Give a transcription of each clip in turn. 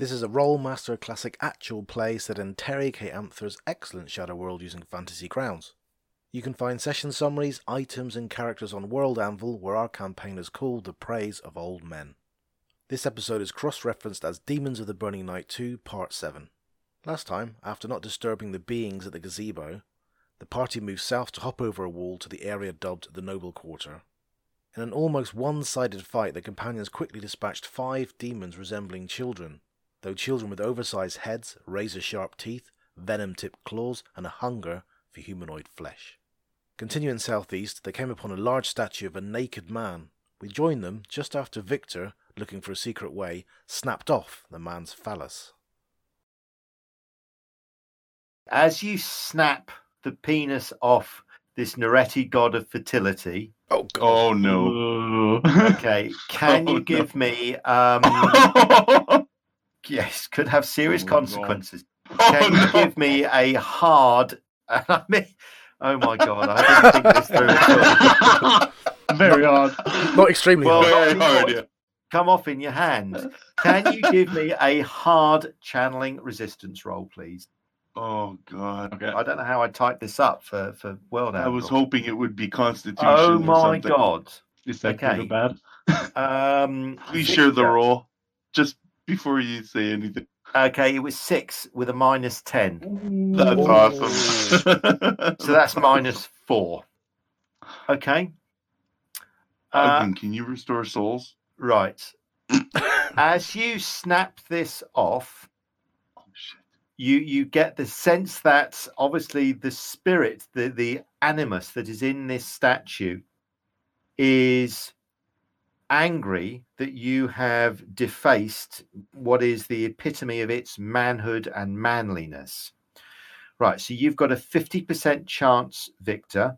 This is a Rolemaster Classic actual play set in Terry K. Amthor's excellent Shadow World using Fantasy Grounds. You can find session summaries, items, and characters on World Anvil, where our campaign is called The Praise of Old Men. This episode is cross referenced as Demons of the Burning Night 2, Part 7. Last time, after not disturbing the beings at the gazebo, the party moved south to hop over a wall to the area dubbed the Noble Quarter. In an almost one sided fight, the companions quickly dispatched five demons resembling children, though children with oversized heads, razor sharp teeth, venom tipped claws, and a hunger for humanoid flesh. Continuing southeast, they came upon a large statue of a naked man. We joined them just after Victor, looking for a secret way, snapped off the man's phallus. As you snap the penis off this Neretti god of fertility, Oh, God. Oh no. Okay, can Oh, you no. give me? Um, yes, could have serious Oh, God. consequences. Oh, Can you no. give me a hard? I mean, oh my god, I didn't think this through. Very hard. Not extremely Well, hard. Very hard, yeah. Come off in your hand. Can you give me a hard channeling resistance roll, please? Oh god. Okay. I don't know how I typed this up for for world. I was Anvil. hoping it would be Constitution. Oh or my something. god. Is that Okay. good or bad? Um, Please share the Victor. roll just before you say anything. Okay, it was six with a minus ten, That's Ooh. awesome. so that's minus four. Okay. Uh, Ogden, can you restore souls? right. As you snap this off, Oh shit. you you get the sense that obviously the spirit, the the animus that is in this statue, is angry that you have defaced what is the epitome of its manhood and manliness. Right, so you've got a fifty percent chance, Victor,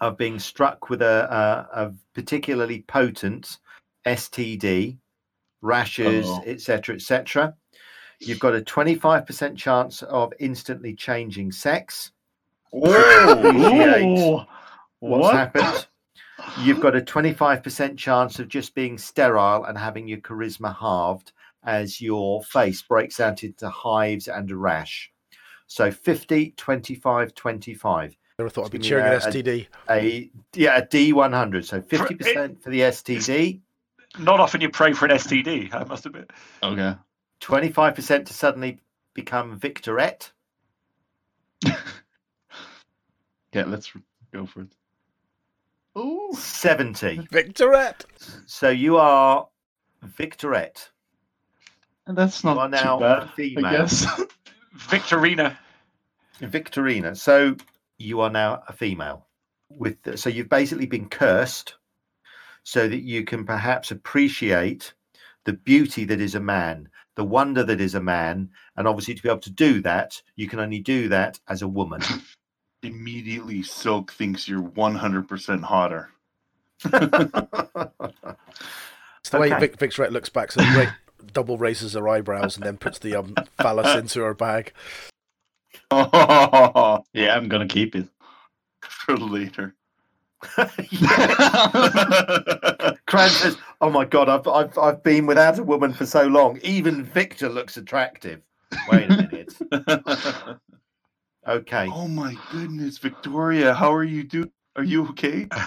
of being struck with a, a, a particularly potent STD, rashes, oh. etc., etc. You've got a 25% chance of instantly changing sex. Ooh. What's What? happened? You've got a 25% chance of just being sterile and having your charisma halved as your face breaks out into hives and a rash. So 50, 25, 25. Never thought I'd be cheering a- an STD. A yeah, a D100. So 50% for the STD, Not often you pray for an STD, I must admit. Okay. 25% to suddenly become Victorette. Yeah, let's go for it. Ooh. 70. Victorette! So you are Victorette. And that's You not are now too bad, female. I guess. Victorina. Victorina. So you are now a female. With the, so you've basically been cursed, so that you can perhaps appreciate the beauty that is a man, the wonder that is a man, and obviously to be able to do that, you can only do that as a woman. Immediately, Silk thinks you're 100% hotter. It's the way Okay. Vic, Victorette looks back, so ra- double raises her eyebrows and then puts the um, phallus into her bag. For yeah, I'm gonna keep it. For later. Cran says, "Oh my god, I've, I've I've been without a woman for so long. Even Victor looks attractive." Wait a minute. Okay. oh my goodness, Victoria, how are you doing? Are you okay?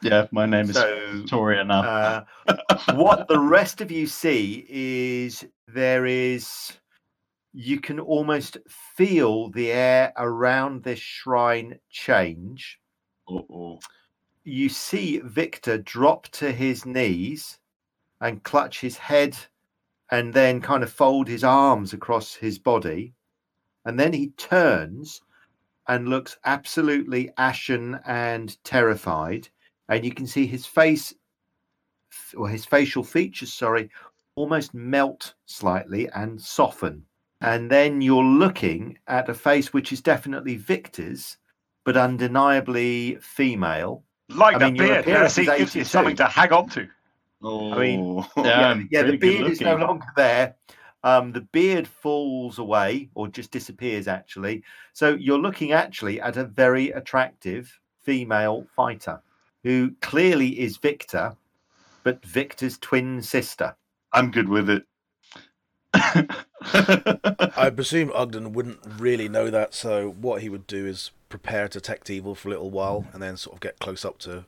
Yeah, my name is So, Victoria now. uh, what the rest of you see is there is you can almost feel the air around this shrine change. oh. You see Victor drop to his knees and clutch his head and then kind of fold his arms across his body. And then he turns and looks absolutely ashen and terrified. And you can see his face or his facial features, sorry, almost melt slightly and soften. And then you're looking at a face which is definitely Victor's, but undeniably female. Like I the mean, your beard. appearance Yeah, is see, gives you something to hang on to. Oh, I mean, Yeah, yeah, yeah the pretty good beard is no longer there. Um, the beard falls away or just disappears, actually. So you're looking actually at a very attractive female fighter who clearly is Victor, but Victor's twin sister. I'm good with it. I presume Ogden wouldn't really know that, so what he would do is prepare to detect evil for a little while and then sort of get close up to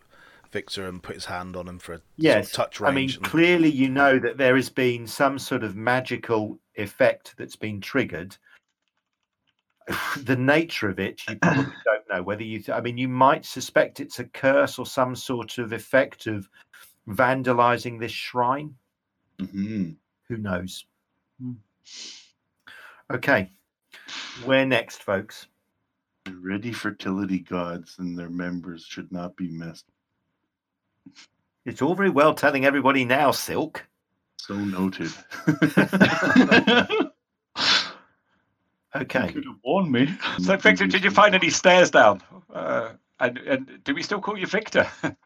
Victor and put his hand on him for a sort of Yes, touch I mean, and- clearly you know that there has been some sort of magical effect that's been triggered. the nature of it, you probably don't know. Whether you, I mean, you might suspect it's a curse or some sort of effect of vandalizing this shrine. Mhm. Who knows? Hmm. Okay, where next, folks? The ready fertility gods and their members should not be messed. It's all very well telling everybody now, Silk. So noted. Okay. Could have warned me. So, Victor, did you find any stairs down? Uh, and, and do we still call you Victor?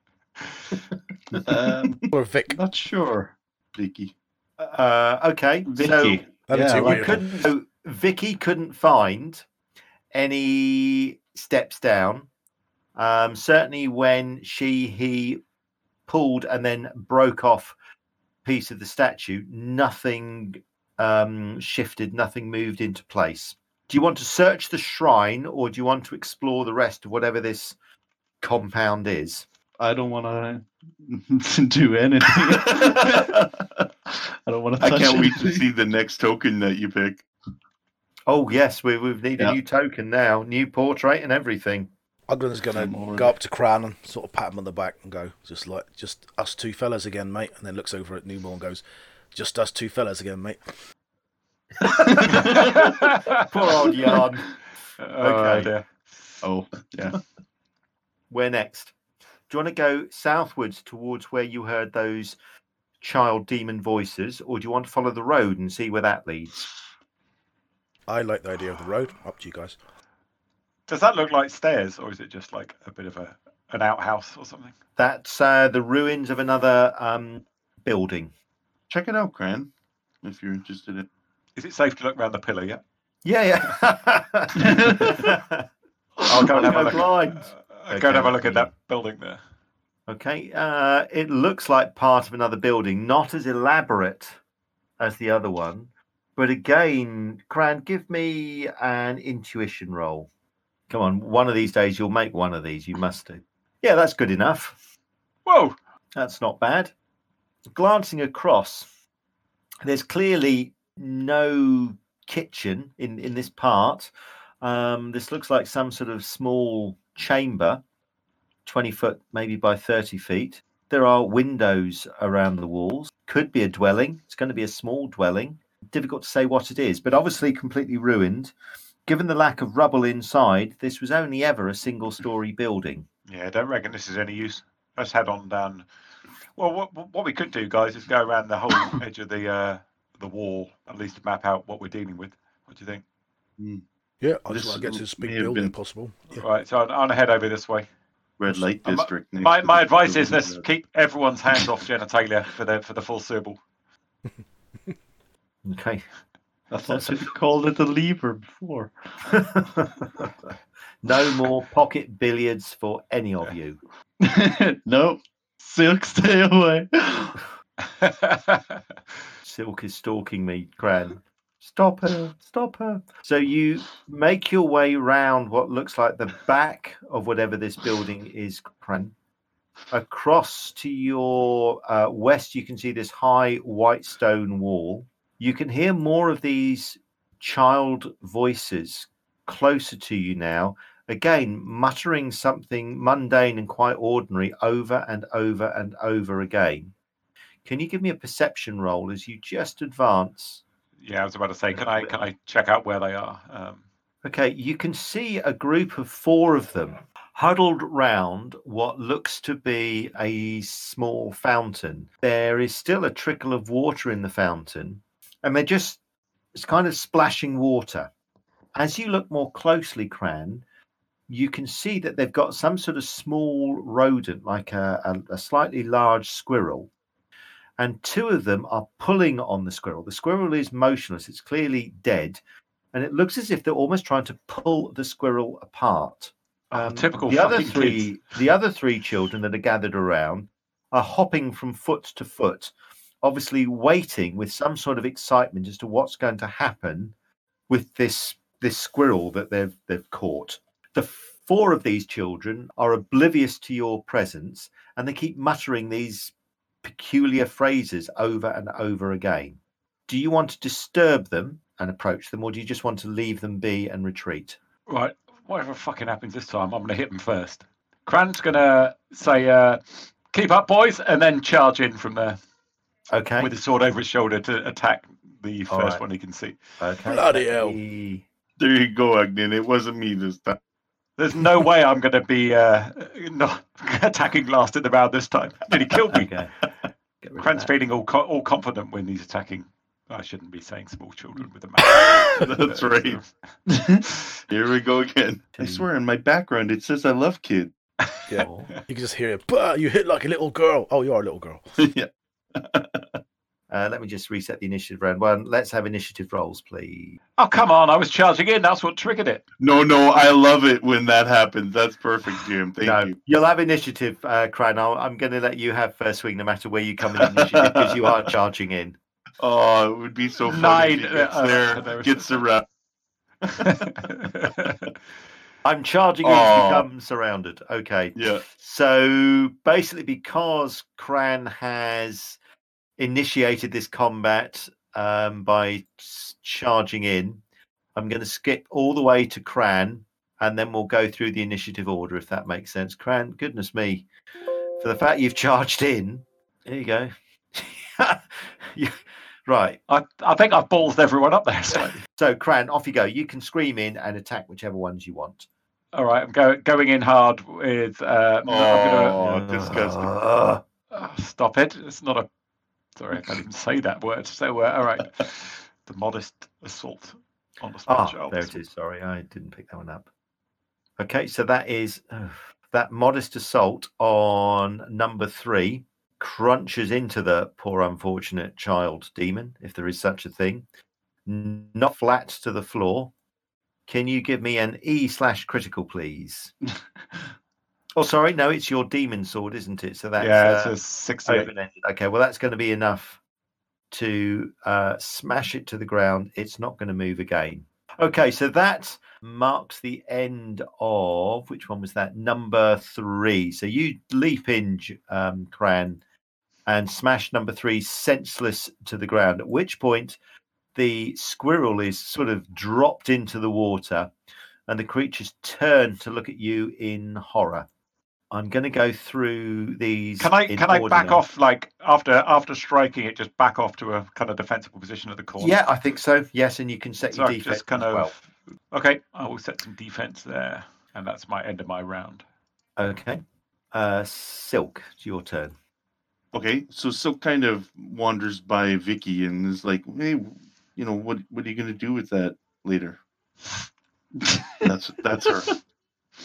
Um, Or Vic. not sure. Vicky? Uh, okay. So Vicky. That'd Yeah, like you couldn't. So Vicky couldn't find any steps down. Um, certainly, when she he pulled and then broke off piece of the statue, nothing um, shifted, nothing moved into place. Do you want to search the shrine, or do you want to explore the rest of whatever this compound is? I don't want to do anything. I don't want to I can't wait to see the next token that you pick. Oh yes, we we need a new token now, new portrait and everything. Ogden's gonna go up to Cran and sort of pat him on the back and go, just like, just us two fellas again, mate. And then looks over at Newmore and goes, just us two fellas again, mate. Poor old yarn. Oh, dear. Oh, yeah. Where next? Do you want to go southwards towards where you heard those child demon voices, or do you want to follow the road and see where that leads? I like the idea of the road. Up to you guys. Does that look like stairs, or is it just like a bit of a an outhouse or something? That's uh, the ruins of another um, building. Check it out, Cran, if you're interested in Is it safe to look around the pillar yet? Yeah, yeah. I'll go and have a No look. blinds. Uh, Go and have a look at that building there. Okay, uh, it looks like part of another building, not as elaborate as the other one, but again, Cran, give me an intuition roll. Come on, one of these days you'll make one of these. You must do. Yeah, that's good enough. Whoa! That's not bad. Glancing across, there's clearly no kitchen in in this part. Um, this looks like some sort of small chamber, twenty foot maybe by thirty feet. There are windows around the walls. Could be a dwelling. It's going to be a small dwelling. Difficult to say what it is, but obviously completely ruined. Given the lack of rubble inside, this was only ever a single story building. Yeah, I don't reckon this is any use. Let's head on down. Well, what what we could do, guys, is go around the whole edge of the uh, the wall, at least to map out what we're dealing with. What do you think? Yeah, I This just want to get to this may big building been- if possible. Yeah. Right, so I'm gonna head over this way. Red Light my- District. next My my advice is let's keep everyone's hands off genitalia for the for the full syllable. Okay. I thought you called it a lever before. no more pocket billiards for any of you. no, Silk, stay away. Silk is stalking me, Cran. Stop her, stop her. So you make your way round what looks like the back of whatever this building is, Cran. Across to your uh, west, you can see this high white stone wall. You can hear more of these child voices closer to you now, again, muttering something mundane and quite ordinary over and over and over again. Can you give me a perception roll as you just advance? yeah, I was about to say, can I can I check out where they are? Um, Okay, you can see a group of four of them huddled round what looks to be a small fountain. There is still a trickle of water in the fountain, and they're just it's kind of splashing water. As you look more closely, Cran, you can see that they've got some sort of small rodent, like a, a, a slightly large squirrel, and two of them are pulling on the squirrel. The squirrel is motionless, it's clearly dead, and it looks as if they're almost trying to pull the squirrel apart. Oh, um, typical The other three, the other three children that are gathered around are hopping from foot to foot obviously waiting with some sort of excitement as to what's going to happen with this this squirrel that they've they've caught. The four of these children are oblivious to your presence and they keep muttering these peculiar phrases over and over again. Do you want to disturb them and approach them, or do you just want to leave them be and retreat? Right. Whatever fucking happens this time, I'm going to hit them first. Cran's going to say, uh, keep up, boys, and then charge in from there Okay. with his sword over his shoulder to attack the All first right. one he can see. okay. Bloody hell. There you go, Agnin. It wasn't me this time. There's no way I'm going to be uh, not attacking last in the round this time. Nearly killed me. Okay. Get rid of Cran's feeling all, co- all confident when he's attacking. I shouldn't be saying small children with a mouth. That's right. Here we go again. I swear, in my background, it says I love kids. Yeah. You can just hear it. Bah, you hit like a little girl. Oh, you are a little girl. yeah. Uh, let me just reset the initiative round one. Let's have initiative rolls, please. Oh, come on. I was charging in. That's what triggered it. No, no, I love it when that happens. That's perfect, Jim. Thank no, you. you'll have initiative, uh, Cran. I'll, I'm going to let you have first swing no matter where you come in initiative because you are charging in. Oh, it would be so funny Nine, if he gets uh, there, there was- gets around. I'm charging in to Oh. become surrounded. Okay. Yeah. So basically, because Cran has initiated this combat um, by charging in, I'm going to skip all the way to Cran and then we'll go through the initiative order if that makes sense. Cran, goodness me, for the fact you've charged in, there you go. You- right. I, I think I've ballsed everyone up there slightly. So, Cran, off you go. You can scream in and attack whichever ones you want. All right, I'm go, going in hard with. Uh, I'm gonna, Oh, disgusting. Uh, oh, stop it. It's not a. Sorry, I can't even say that word. So, uh, all right. The modest assault on the small Ah, child. there it is. Sorry, I didn't pick that one up. Okay, so that is uh, that modest assault on number three crunches into the poor unfortunate child demon, if there is such a thing, not flat to the floor. Can you give me an E slash critical, please? Oh, sorry, no, it's your demon sword, isn't it? So that's yeah, it's uh, a 68. open-ended. Okay, well, that's going to be enough to uh, smash it to the ground. It's not going to move again. Okay, so that marks the end of which one was that? Number three. So you leap in, um, Cran, and smash number three senseless to the ground. At which point, the squirrel is sort of dropped into the water, and the creatures turn to look at you in horror. I'm going to go through these. Can I in can I back off like after after striking it, just back off to a kind of defensible position at the corner? Yeah, I think so. Yes, and you can set So your I defense just kind as of well. okay. I will set some defense there, and that's my end of my round. Okay. Uh, Silk, it's your turn. Okay, so Silk kind of wanders by Vicky and is like, "Hey, you know what? What are you going to do with that later?" that's that's her.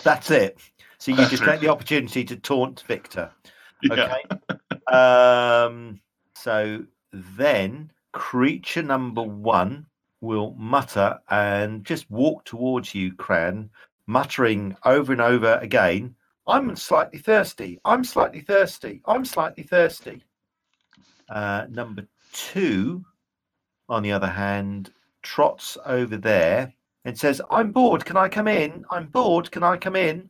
That's it. So you just take the opportunity to taunt Victor. Yeah. Okay. um, so then creature number one will mutter and just walk towards you, Cran, muttering over and over again, I'm slightly thirsty. I'm slightly thirsty. I'm slightly thirsty. Uh, number two, on the other hand, trots over there and says, I'm bored. Can I come in? I'm bored. Can I come in?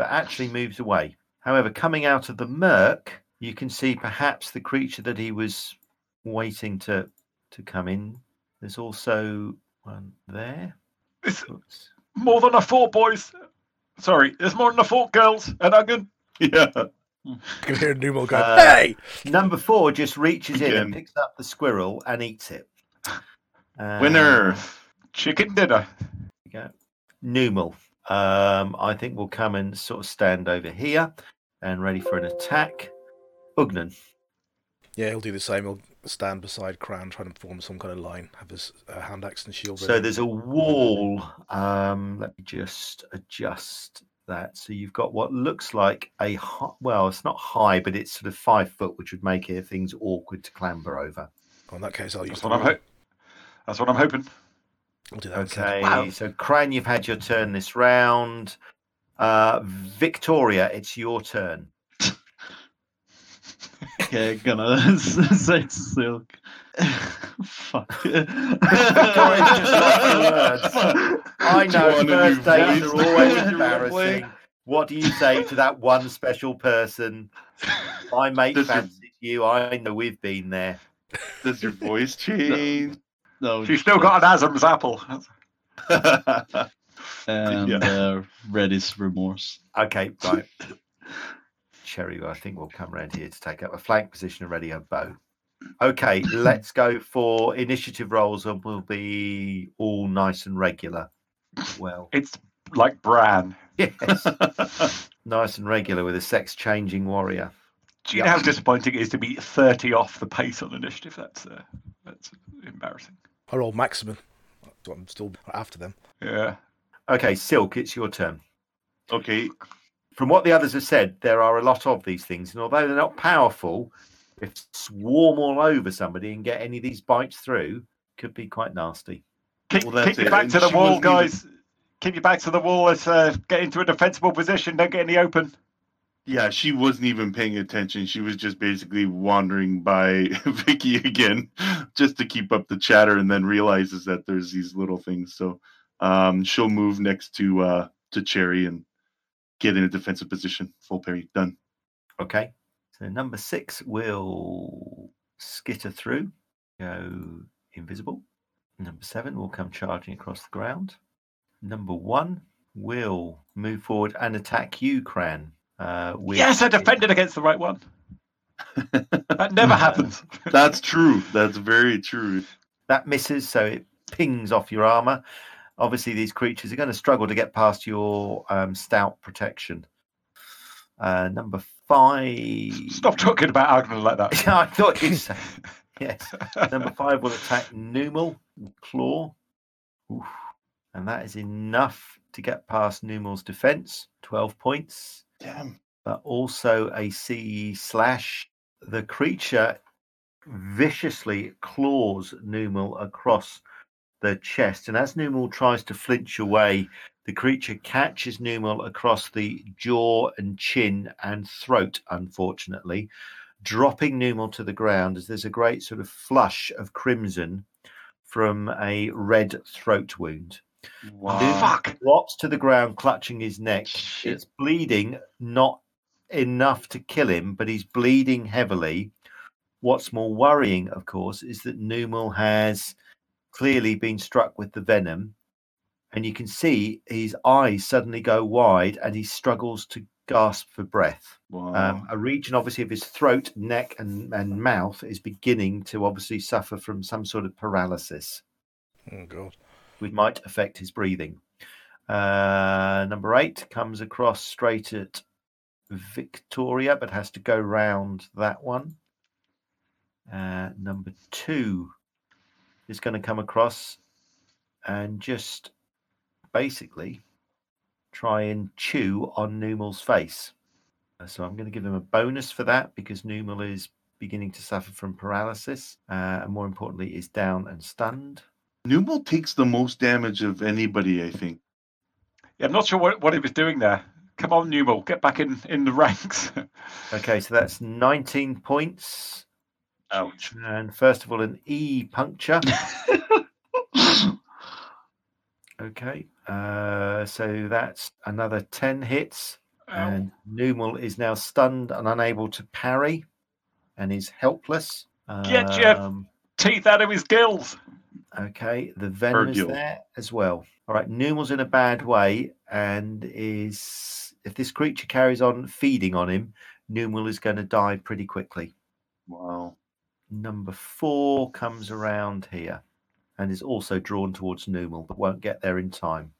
But actually moves away. However, coming out of the murk, you can see perhaps the creature that he was waiting to to come in. There's also one there. It's Oops. more than a fort, boys. Sorry, there's more than a fort, girls. And I'm good. Yeah. You can hear Numo go, Uh, hey! Number four just reaches in and picks up the squirrel and eats it. Uh, Winner. Chicken dinner. you go. Numal, um, I think will come and sort of stand over here and ready for an attack. Ugnan. Yeah, he'll do the same. He'll stand beside Cran, trying to form some kind of line, have his uh, hand axe and shield So there's a wall. Um, let me just adjust that. So you've got what looks like a hi- well, it's not high, but it's sort of five foot, which would make it things awkward to clamber over. Oh, in that case, I'll use That's the what I'm wall. ho- That's what I'm hoping. I'll do that. Okay, Wow. so Cran, you've had your turn this round. Uh, Victoria, it's your turn. Okay, gonna say to Silk. Fuck. Victoria's just lost words. I know want a first new days voice? are always embarrassing. What do you say to that one special person? I make Does your- you. I know we've been there. Does your voice change? No, She's still got an Asm's apple. and Yeah. uh, Reddy's remorse. Okay, right. Cherry, I think we'll come around here to take up a flank position and ready her bow. Okay, let's go for initiative rolls and we'll be all nice and regular. Well, It's like Bran. yes, nice and regular with a sex changing warrior. Do you know how disappointing it is to be 30 off the pace on initiative? That's uh, that's embarrassing. I rolled maximum. So I'm still after them. Yeah. Okay, Silk, it's your turn. okay, From what the others have said, there are a lot of these things, and although they're not powerful, if swarm all over somebody and get any of these bites through, could be quite nasty. Keep, Well, keep your it. back to the wall, wasn't even- guys. Keep your back to the wall. Let's uh, get into a defensible position. Don't get in the open. Yeah, she wasn't even paying attention. She was just basically wandering by Vicky again, just to keep up the chatter, and then realizes that there's these little things. So um, she'll move next to uh, to Cherry and get in a defensive position. Full parry done. Okay. So number six will skitter through, go invisible. Number seven will come charging across the ground. Number one will move forward and attack you, Cran. Uh, with Yes, I defended against the right one. That never happens. That's true. That's very true. That misses, so it pings off your armor. Obviously, these creatures are going to struggle to get past your um, stout protection. Uh, number five. Stop talking about Agner like that. Yeah, I thought you'd say. Yes. Number five will attack Numal, Claw. Oof. And that is enough to get past Numal's defense, 12 points. Damn. But also a CE slash. The creature viciously claws Numal across the chest. And as Numal tries to flinch away, the creature catches Numal across the jaw and chin and throat, unfortunately, dropping Numal to the ground as there's a great sort of flush of crimson from a red throat wound. Wow. Numal fuck. Drops to the ground, clutching his neck. Shit. It's bleeding, not enough to kill him, but he's bleeding heavily. What's more worrying, of course, is that Numal has clearly been struck with the venom, and you can see his eyes suddenly go wide and he struggles to gasp for breath. Wow. Um, a region, obviously, of his throat, neck, and, and mouth is beginning to obviously suffer from some sort of paralysis, Oh god. Which might affect his breathing. Uh, number eight comes across straight at Victoria, but has to go round that one. Uh, number two is going to come across and just basically try and chew on Numal's face. Uh, So I'm going to give him a bonus for that because Numal is beginning to suffer from paralysis, uh, and more importantly, is down and stunned. Numal takes the most damage of anybody, I think. Yeah, I'm not sure what, what he was doing there. Come on, Numal, get back in, in the ranks. Okay, so that's 19 points. Ouch. And first of all, an E puncture. Okay, uh, so that's another 10 hits. And Numal is now stunned and unable to parry and is helpless. Get your- Um, Teeth out of his gills. Okay, the venom is there as well. All right, Numal's in a bad way and is if this creature carries on feeding on him, Numal is going to die pretty quickly. Wow. Number four comes around here and is also drawn towards Numal, but won't get there in time.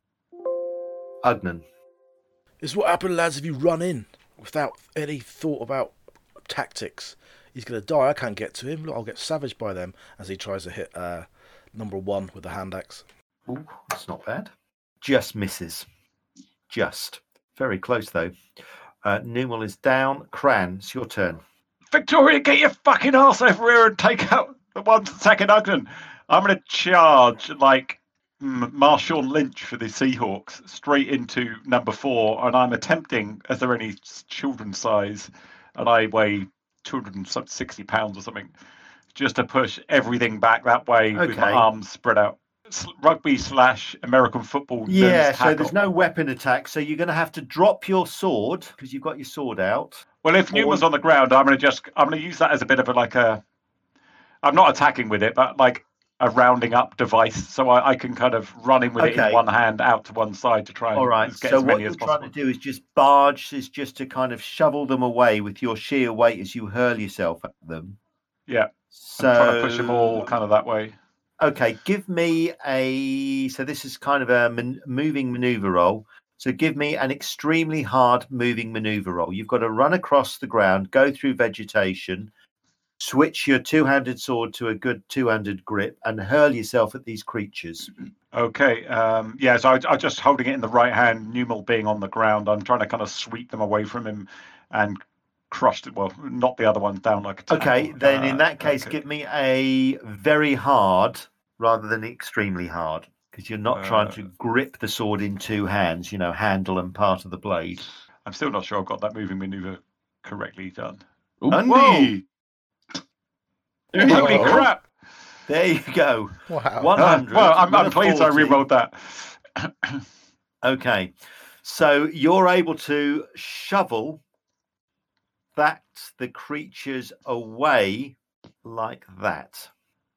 Ugnan. This is what happened, lads, if you run in without any thought about tactics. He's going to die. I can't get to him. Look, I'll get savaged by them as he tries to hit uh, number one with the hand axe. Ooh, that's not bad. Just misses. Just. Very close though. Uh, Numal is down. Cran, it's your turn. Victoria, get your fucking ass over here and take out the one attacking Ugnan. I'm going to charge like Marshawn Lynch for the Seahawks straight into number four, and I'm attempting, as they're only s- children's size, and I weigh 260 pounds or something, just to push everything back that way with my arms spread out. S- Rugby slash American football. Yeah, so there's no weapon attack. So you're going to have to drop your sword because you've got your sword out. Well, if Newman's on the ground, I'm gonna just I'm gonna use that as a bit of a like a. I'm not attacking with it, but like a rounding up device, so I, I can kind of run in with it in one hand out to one side to try and All right. get So as what you're trying to do is just barge, is just to kind of shovel them away with your sheer weight as you hurl yourself at them. Yeah, So I'm trying to push them all kind of that way. Okay, give me a. So this is kind of a man, moving maneuver roll. So give me an extremely hard moving maneuver roll. You've got to run across the ground, go through vegetation, switch your two-handed sword to a good two-handed grip, and hurl yourself at these creatures. Okay. Um, yeah, so I, I'm just holding it in the right hand, Numal being on the ground. I'm trying to kind of sweep them away from him and crush it. Well, knock the other one down like a tackle. Okay, then in Uh, that case, okay. give me a very hard rather than extremely hard, because you're not trying Uh, to grip the sword in two hands. You know, handle and part of the blade. I'm still not sure I've got that moving maneuver correctly done. Oop, Andy! Holy Whoa. crap! There you go. Wow. One Uh, hundred. well, I'm, I'm pleased I re-rolled that. Okay, so you're able to shovel that the creatures away like that,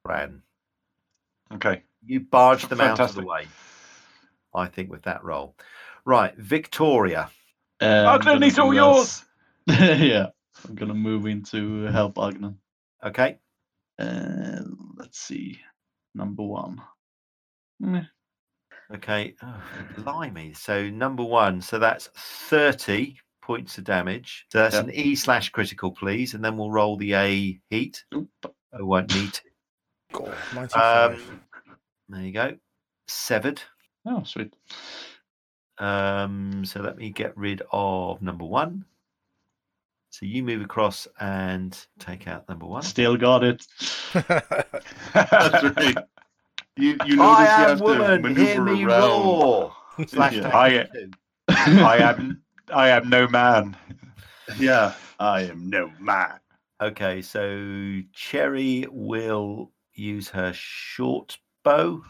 Ran. okay. You barge them out of the way. I think with that roll, right, Victoria. Uh, I'm Agnan, gonna it's all yours. yeah, I'm gonna move in to help Agnan. Okay, Uh, let's see, number one. Meh. okay, oh, blimey. So number one, so that's thirty points of damage. So that's Yep. an E slash critical, please, and then we'll roll the A heat. Oop. I won't need to. God, Um, there you go. Severed. Oh, sweet. Um, so let me get rid of number one. So you move across and take out number one. Still got it. That's right. You, you notice I you am have woman, hear maneuver me around. roar. Slash Yeah. I- I am I am no man. Yeah, I am no man. Okay, so Cherry will use her short bow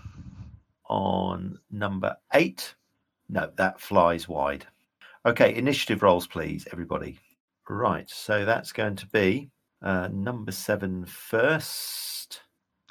on number eight. No, that flies wide. Okay, initiative rolls, please, everybody. Right, so that's going to be uh, number seven first.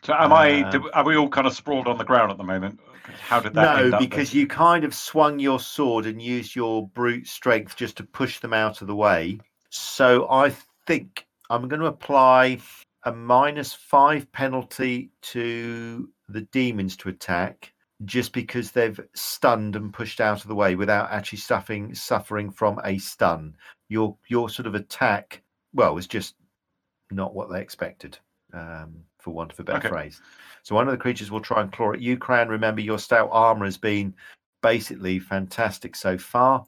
So am I? Uh, Are we all kind of sprawled on the ground at the moment? How did that? No, because then? you kind of swung your sword and used your brute strength just to push them out of the way. So I think I'm going to apply a minus five penalty to the demons to attack just because they've stunned and pushed out of the way without actually suffering suffering from a stun. Your your sort of attack, well, was just not what they expected, um, for want of a better Okay. phrase. So one of the creatures will try and claw at you, Cran. Remember, your stout armor has been basically fantastic so far.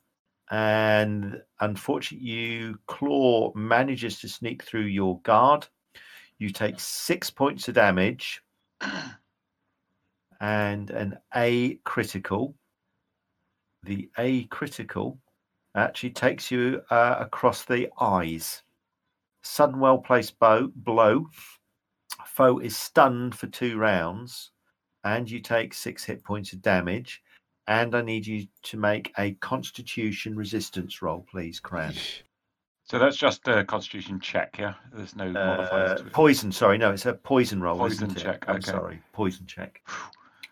And unfortunately, you claw manages to sneak through your guard. You take six points of damage and an A critical. The A critical actually takes you uh, across the eyes. Sudden well placed bow, blow. Foe is stunned for two rounds, and you take six hit points of damage. And I need you to make a Constitution resistance roll, please, Cran. So that's just a Constitution check, yeah. There's no modifiers Uh, to it. poison, sorry, no, it's a poison roll. Poison isn't it? check, I'm okay. sorry, poison check.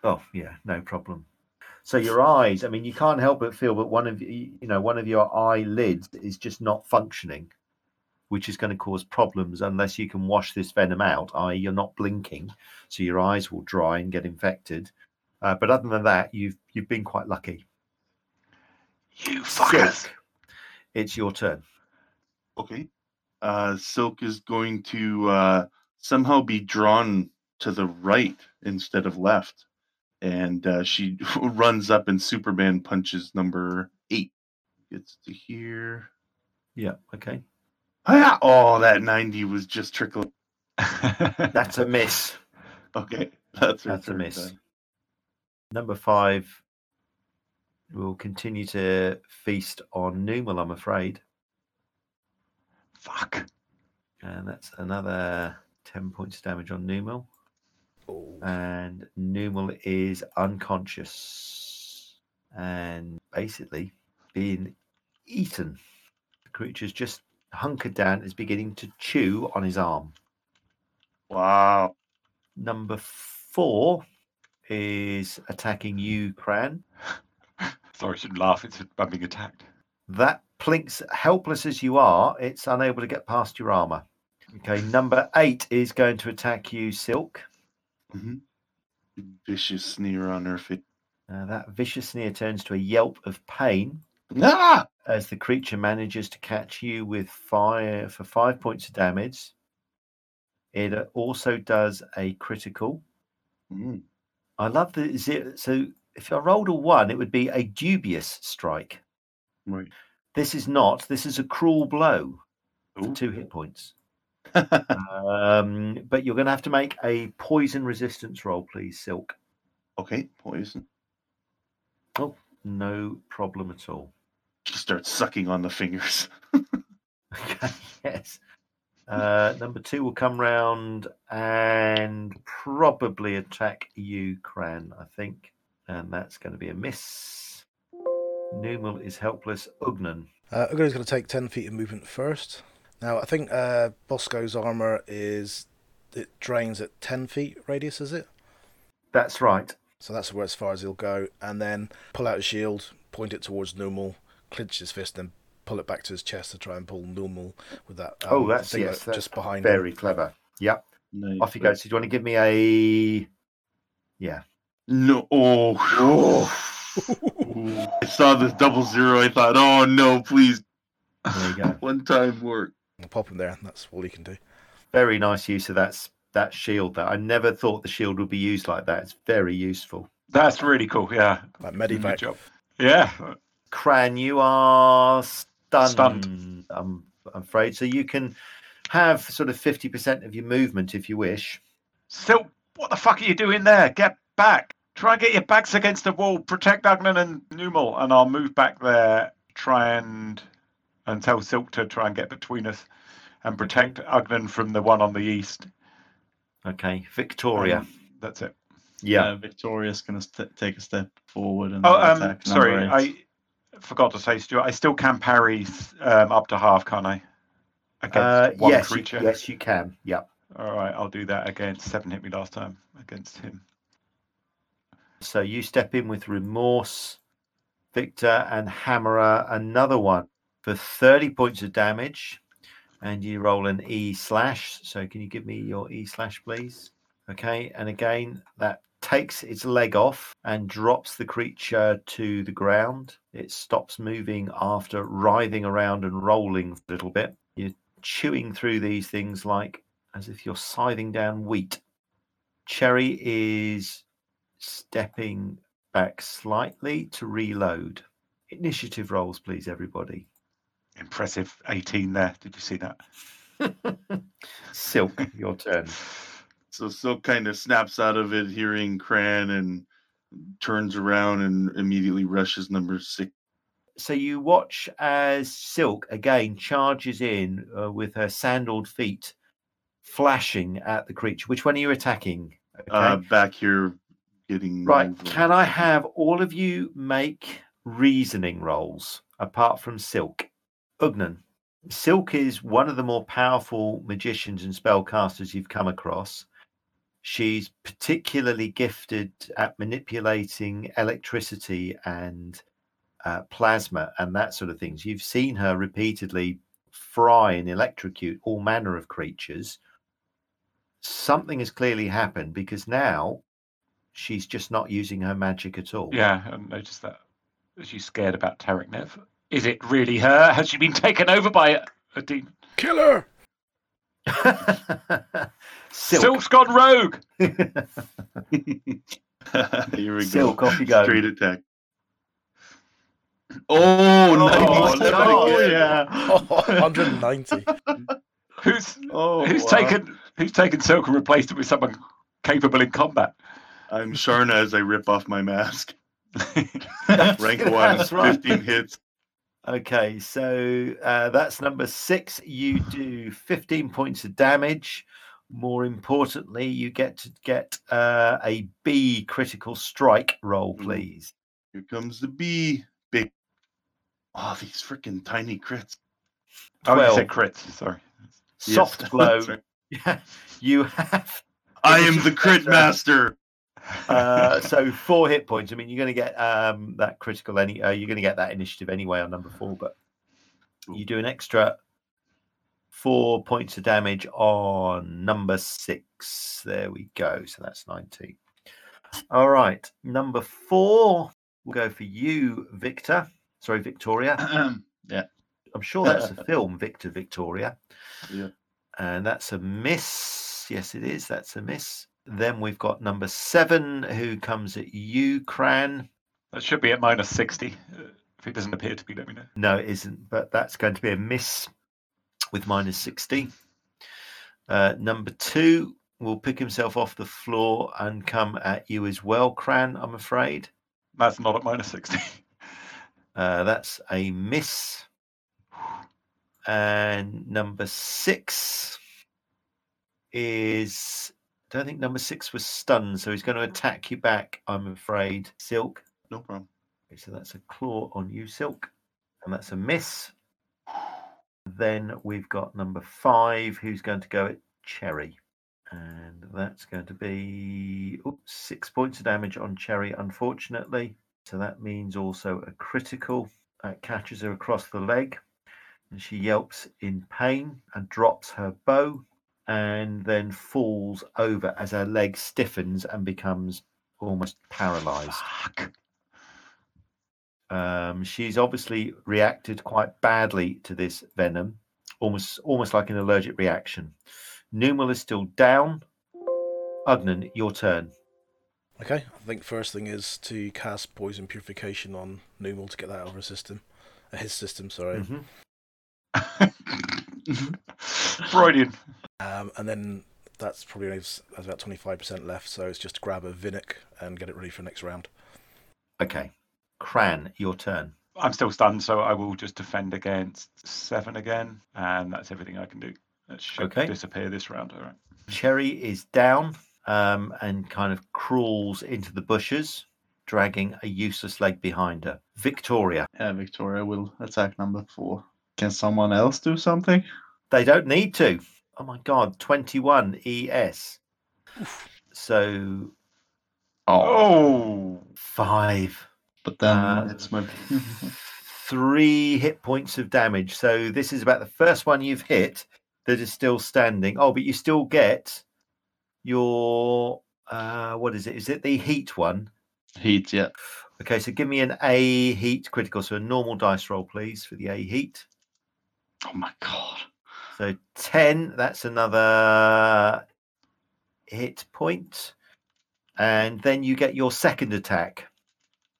Oh yeah, no problem. So your eyes, I mean, you can't help but feel that one of y- you know one of your eyelids is just not functioning, which is going to cause problems unless you can wash this venom out. I.e., you're not blinking, so your eyes will dry and get infected. Uh, but other than that, you've you've been quite lucky. You Silk, it's your turn. Okay. Uh, Silk is going to uh, somehow be drawn to the right instead of left. And uh, she runs up and Superman punches number eight. Gets to here. Yeah, okay, Ah, oh, that 90 was just trickling. that's a miss. Okay. That's, That's a miss. Number five will continue to feast on Numal, I'm afraid. Fuck. And that's another 10 points of damage on Numal. Oh. And Numal is unconscious and basically being eaten. The creature's just hunkered down, is beginning to chew on his arm. Wow. Number four is attacking you, Cran. Sorry, I shouldn't laugh. It's I'm being attacked. That plinks, helpless as you are, it's unable to get past your armor. Okay, number eight is going to attack you, Silk. Mm-hmm. Vicious sneer on her face. Uh, that vicious sneer turns to a yelp of pain Ah! As the creature manages to catch you with fire for five points of damage. It also does a critical. Mm. I love the zero. So if I rolled a one, it would be a dubious strike. Right. This is not. This is a cruel blow for two hit points. Um, but you're going to have to make a poison resistance roll, please, Silk. okay, poison. Oh, no problem at all. She starts sucking on the fingers. Okay, yes. Uh, number two will come round and probably attack you, Cran, I think. And that's going to be a miss. Numal is helpless. Ugnan. Uh, Ugo's going to take 10 feet of movement first. Now, I think uh, Bosco's armor is. It drains at 10 feet radius, is it? That's right. So that's where as far as he'll go. And then pull out his shield, point it towards Numal, clench his fist, and pull it back to his chest to try and pull normal with that. Oh, um, that's thing yes, that's just behind Very him. clever. Yep. Nice. Off you go. So, do you want to give me a? Yeah. No. Oh. Ooh. I saw this double zero. I thought, oh no, please, There you go. one time work. I'll pop him there. That's all he can do. Very nice use of that that shield. That I never thought the shield would be used like that. It's very useful. That's really cool. Yeah. Like Good Medivac. job. Yeah. Cran, you are stunned. Stunned. I'm, I'm afraid. So you can have sort of 50% of your movement if you wish. Still, what the fuck are you doing there? Get back. Try and get your backs against the wall. Protect Agnan and Numal, and I'll move back there. Try and and tell Silk to try and get between us and protect Agnan from the one on the east. Okay. Victoria. Um, that's it. yeah. Uh, Victoria's going to st- take a step forward and Oh, um, attack. sorry, eight. I forgot to say, Stuart. I still can parry um, up to half, can't I? Against Uh, one yes, you, creature. yes, you can. Yep. All right, I'll do that against seven. Hit me last time against him. So you step in with remorse, Victor, and Hammerer another one for 30 points of damage. And you roll an E slash. So can you give me your E slash, please? Okay. And again, that takes its leg off and drops the creature to the ground. It stops moving after writhing around and rolling a little bit. You're chewing through these things like as if you're scything down wheat. Cherry is stepping back slightly to reload. Initiative rolls, please, everybody. Impressive 18 there. Did you see that? Silk, your turn. So Silk kind of snaps out of it, hearing Cran, and turns around and immediately rushes number six. So you watch as Silk again charges in uh, with her sandaled feet, flashing at the creature. Which one are you attacking? Okay. Uh, back here, getting right. over. Can I have all of you make reasoning rolls apart from Silk? Ugnan. Silk is one of the more powerful magicians and spellcasters you've come across. She's particularly gifted at manipulating electricity and uh, plasma and that sort of things. You've seen her repeatedly fry and electrocute all manner of creatures. Something has clearly happened because now she's just not using her magic at all. Yeah, I noticed that. She's scared about Tarek Nev. Is it really her? Has she been taken over by a, a demon? Killer! Silk. Silk's gone rogue. here we Silk, go. off you go. Straight attack. Oh, oh nice. no. Oh, Again. yeah. Oh, 190. Who's Oh, who's wow. taken who's taken Silk and replaced it with someone capable in combat? I'm Sharna as I rip off my mask. Rank one, That's right. 15 hits. Okay, so uh, that's number six. You do 15 points of damage. More importantly, you get to get uh, a B critical strike roll, please. Here comes the B. Big. Oh, these freaking tiny crits. Oh, you 12. said crits. Sorry. Yes, Soft blow. that's right. you have I am the crit master. Uh, so four hit points. I mean, you're going to get um, that critical any. Uh, you're going to get that initiative anyway on number four, but you do an extra four points of damage on number six. There we go. So that's 19. All right, number four. We'll go for you, Victor. Sorry, Victoria. yeah. I'm sure that's a film, Victor Victoria. Yeah. And that's a miss. Yes, it is. That's a miss. Then we've got number seven, who comes at you, Cran. That should be at minus 60. Uh, If it doesn't appear to be, let me know. No, it isn't, but that's going to be a miss with minus 60. Uh, number two will pick himself off the floor and come at you as well, Cran, I'm afraid. That's not at minus 60. Uh, that's a miss. And number six is. I don't think number six was stunned, so he's going to attack you back, I'm afraid. Silk. No problem. Okay, so that's a claw on you, Silk. And that's a miss. Then we've got number five, who's going to go at Cherry. And that's going to be oops, six points of damage on Cherry, unfortunately. So that means also a critical. That catches her across the leg. And she yelps in pain and drops her bow and then falls over as her leg stiffens and becomes almost paralyzed. Fuck. Um, she's obviously reacted quite badly to this venom, almost almost like an allergic reaction. Numal is still down. Ugnan, your turn. Okay, I think first thing is to cast poison purification on Numal to get that out of her system. Uh, his system, sorry. Mhm. Freudian. Um, and then that's probably only has has about 25% left, so it's just to grab a Vinnic and get it ready for next round. Okay. Cran, your turn. I'm still stunned, so I will just defend against seven again, and that's everything I can do. That should Okay. disappear this round. All right. Cherry is down um, and kind of crawls into the bushes, dragging a useless leg behind her. Victoria. Yeah, Victoria will attack number four. Can someone else do something? They don't need to. Oh my god, 21 ES. So Oh, five. but then Uh, it's my. three hit points of damage. So this is about the first one you've hit that is still standing. Oh, but you still get your uh what is it? Is it the heat one? Heat, yeah. Okay, so give me an A heat critical. So a normal dice roll, please, for the A heat. Oh my god. So 10, that's another hit point. And then you get your second attack.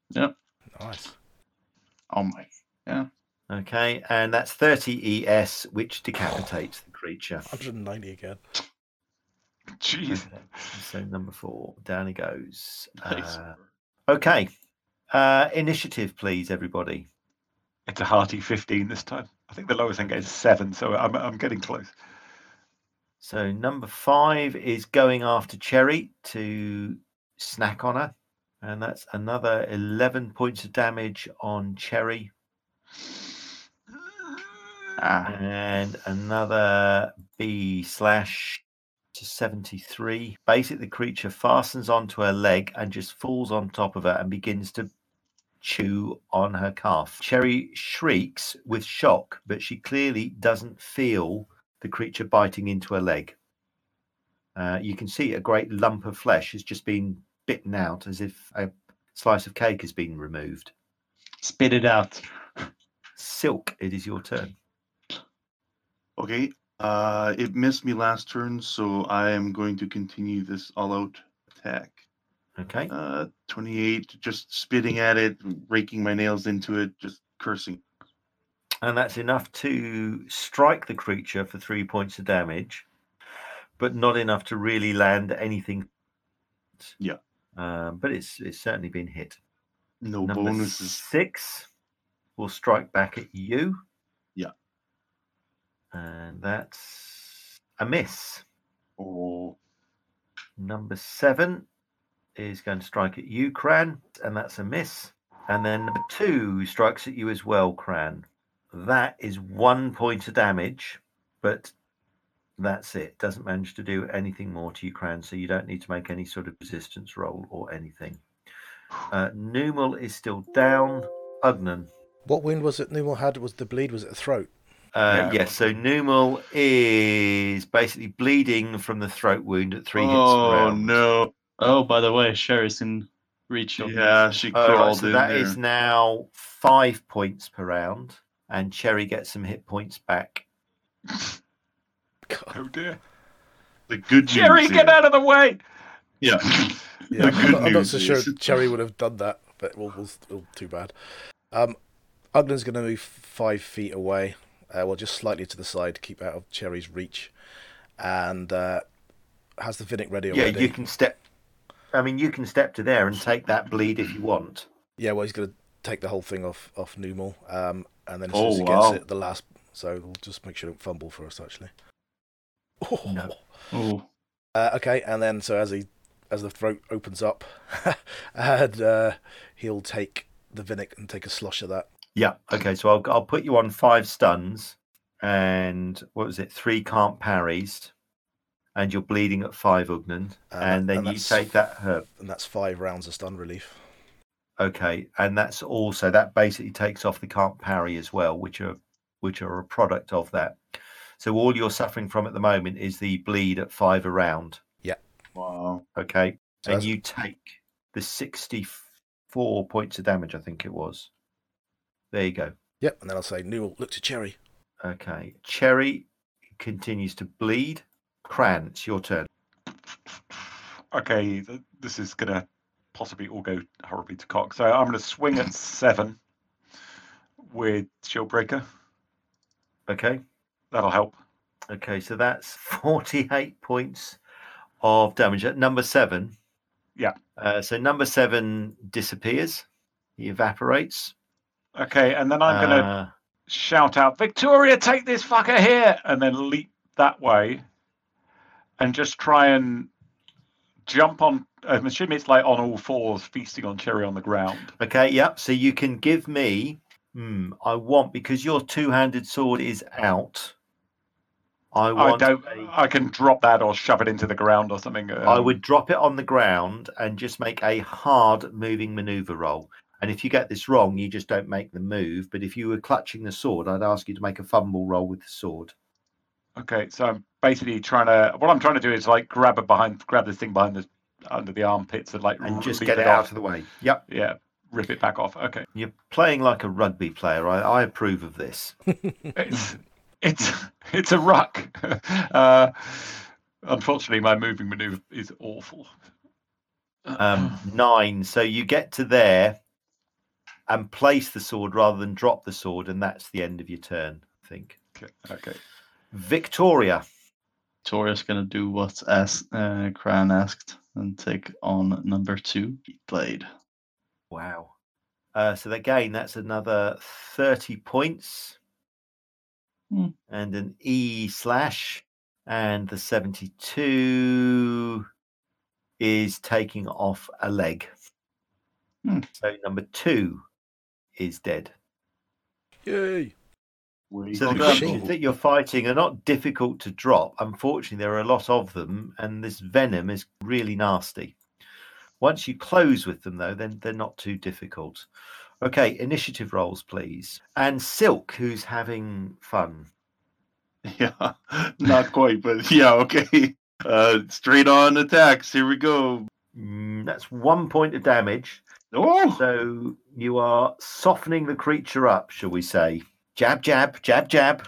Yep. Nice. Oh my. Yeah. Okay, and that's 30 ES, which decapitates the creature. 190 again. jeez. Okay, So number four, down he goes. Nice. Uh, okay, uh, initiative, please, everybody. It's a hearty 15 this time. I think the lowest I can get is seven, so I'm, I'm getting close. So number five is going after Cherry to snack on her, and that's another 11 points of damage on Cherry, Ah, and another B slash to 73. Basically, the creature fastens onto her leg and just falls on top of her and begins to chew on her calf. Cherry shrieks with shock, but she clearly doesn't feel the creature biting into her leg. Uh, you can see a great lump of flesh has just been bitten out as if a slice of cake has been removed. spit it out. Silk, it is your turn. Okay. Uh, it missed me last turn, so I am going to continue this all-out attack. Okay. Uh, 28, just spitting at it, raking my nails into it, just cursing. and that's enough to strike the creature for three points of damage, but not enough to really land anything. Yeah. Um, but it's it's certainly been hit. No Number bonuses. six will strike back at you. Yeah. And that's a miss. Oh, Number seven is going to strike at you, Cran, and that's a miss. And then number two strikes at you as well, Cran. That is one point of damage, but that's it. Doesn't manage to do anything more to you, Cran, so you don't need to make any sort of resistance roll or anything. Uh, Numal is still down. Ugnan. What wound was it Numal had? Was the bleed? Was it the throat? Uh, Yeah. Yes, so Numal is basically bleeding from the throat wound at three hits oh no! Oh, by the way, Cherry's in reach. of me. Yeah, she Oh, right, crawled so in that there. is now five points per round, and Cherry gets some hit points back. Oh dear. The good news. Jerry, get is- out of the way! Yeah. Yeah, The I'm, good not, I'm not so sure Cherry would have done that, but we'll, we'll, we'll too bad. Um, Ugnan's going to move five feet away, uh, well, just slightly to the side to keep out of Cherry's reach, and uh, has the Vinnic ready Yeah, already. you can step. I mean, you can step to there and take that bleed if you want. Yeah, well, he's going to take the whole thing off off Numal, um, and then as Oh, soon as he gets it, the last. So we'll just make sure don't fumble for us actually. Oh. No. Oh, Uh, okay, and then so as he as the throat opens up, and uh, he'll take the Vinnic and take a slosh of that. Yeah. Okay. So I'll I'll put you on five stuns, and what was it? Three can't parries, and you're bleeding at five Ugnan, Uh, and then and you take that herb. and that's five rounds of stun relief. Okay, and that's also that basically takes off the can't parry as well, which are which are a product of that. So all you're suffering from at the moment is the bleed at five around. Yeah. Wow. Okay, So and that's- you take the sixty-four points of damage. I think it was. There you go. Yep, and then I'll say, Newell, look to Cherry. Okay, Cherry continues to bleed. Cran, it's your turn. Okay, th- this is gonna possibly all go horribly to cock. So I'm gonna swing at seven with shield breaker. Okay, That'll help. okay, so that's forty-eight points of damage at number seven. Yeah. Uh, so number seven disappears. He evaporates. Okay, and then I'm gonna Uh, shout out, Victoria, take this fucker here, and then leap that way, and just try and jump on. I'm assuming it's like on all fours, feasting on Cherry on the ground. okay, yep. So you can give me. Hmm, I want because your two-handed sword is out. I I want. don't. a- I can drop that or shove it into the ground or something. I um, would drop it on the ground and just make a hard moving maneuver roll. And if you get this wrong, you just don't make the move. But if you were clutching the sword, I'd ask you to make a fumble roll with the sword. Okay, so I'm basically trying to. What I'm trying to do is like grab it behind, grab this thing behind the under the armpits and like And just get it off. out of the way. Yep. Yeah, rip it back off. Okay, You're playing like a rugby player. I, I approve of this. it's it's it's a ruck. uh, unfortunately, my moving maneuver is awful. Um, nine. So you get to there and place the sword rather than drop the sword. And that's the end of your turn, I think. okay, okay. Victoria. Victoria's gonna do what as uh, Cran asked and take on number two. Blade. Wow. Uh, so again, that's another 30 points Hmm. and an E slash. And the 72 is taking off a leg. Hmm. So number two is dead. Yay! So the creatures that you're fighting are not difficult to drop. Unfortunately, there are a lot of them, and this venom is really nasty. Once you close with them, though, then they're not too difficult. Okay, initiative rolls, please. And Silk, who's having fun. Yeah, not quite, but yeah, okay. Uh, straight on attacks. Here we go. Mm, that's one point of damage. Oh, So you are softening the creature up, shall we say? Jab, jab, jab, jab.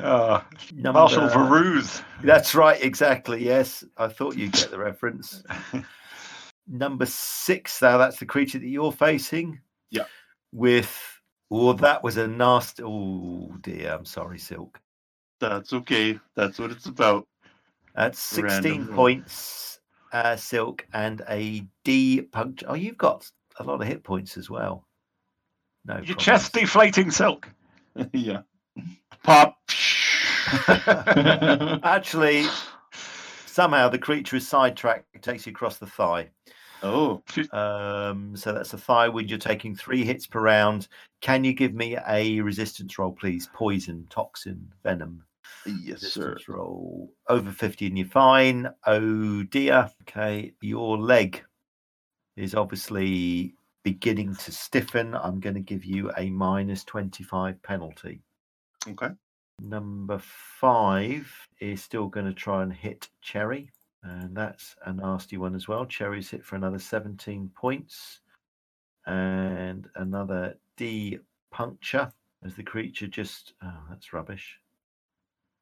Uh, Number- Marshal Varuz. That's right, exactly. Yes, I thought you'd get the reference. Number six, now that's the creature that you're facing. Yeah. With, oh, that was a nasty. Oh dear, I'm sorry, Silk. that's okay. That's what it's about. That's 16 Random points, uh, Silk, and a D puncture. Oh, you've got a lot of hit points as well. No. Your problems. chest deflating silk. yeah. Pop. Actually, somehow the creature is sidetracked. It takes you across the thigh. oh, Um, so that's a thigh wound. You're taking three hits per round. Can you give me a resistance roll, please? Poison, toxin, venom. yes, sir. Resistance roll over 50 and you're fine. Oh dear. Okay. Your leg is obviously beginning to stiffen. I'm going to give you a minus 25 penalty. Okay. Number five is still going to try and hit Cherry. And that's a nasty one as well. Cherry's hit for another 17 points. And another D puncture as the creature just. Oh, that's rubbish.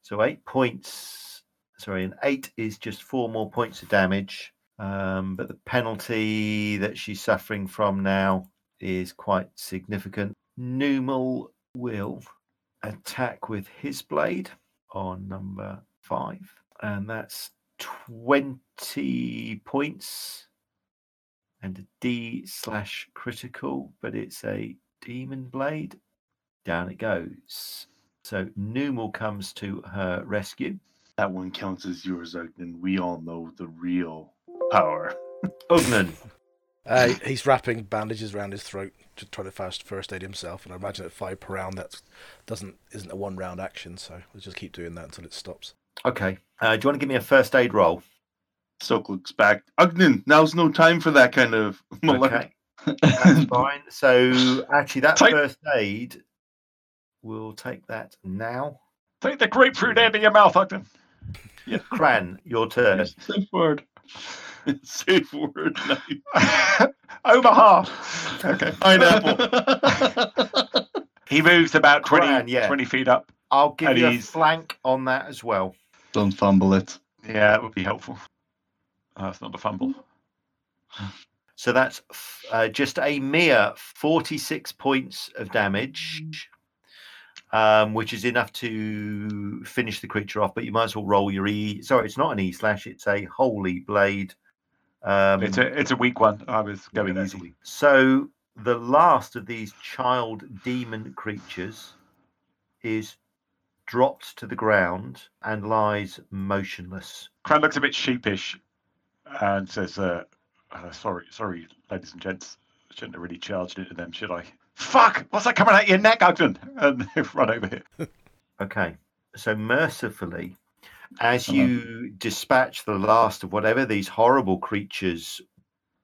So eight points. Sorry, and eight is just four more points of damage. Um, but the penalty that she's suffering from now is quite significant. Numal will attack with his blade on number five, and that's 20 points and a D slash critical, but it's a demon blade. Down it goes. So Numal comes to her rescue. That one counts as yours, and we all know the real power. Ugnan, Uh, he's wrapping bandages around his throat to try to first first aid himself, and I imagine at five per round that doesn't isn't a one round action, so we'll just keep doing that until it stops. okay. Uh, do you want to give me a first aid roll? Silk looks back. Ugnan, now's no time for that kind of malarkey. Okay, that's fine. So actually, that Take- first aid, we'll take that now. Take the grapefruit out of your mouth, Ogden. Cran, your turn. Safe word. Safe word. nice. Omaha. Okay. Pineapple. He moves about 20, Cran, yeah. 20 feet up. I'll give And you a flank on that as well. Don't fumble it. Yeah, it would be helpful. Uh, it's not a fumble. So that's uh, just a mere 46 points of damage, um, which is enough to finish the creature off. But you might as well roll your E. Sorry, it's not an E slash, it's a holy blade. Um, It's a it's a weak one. I was going easy. So the last of these child demon creatures is dropped to the ground and lies motionless. Cran looks a bit sheepish and says, uh, uh, "Sorry, sorry, ladies and gents. I shouldn't have really charged into them, should I? Fuck! What's that coming out your neck, Ogden?" And they run over here. Okay. So mercifully, as Uh-huh. you dispatch the last of whatever these horrible creatures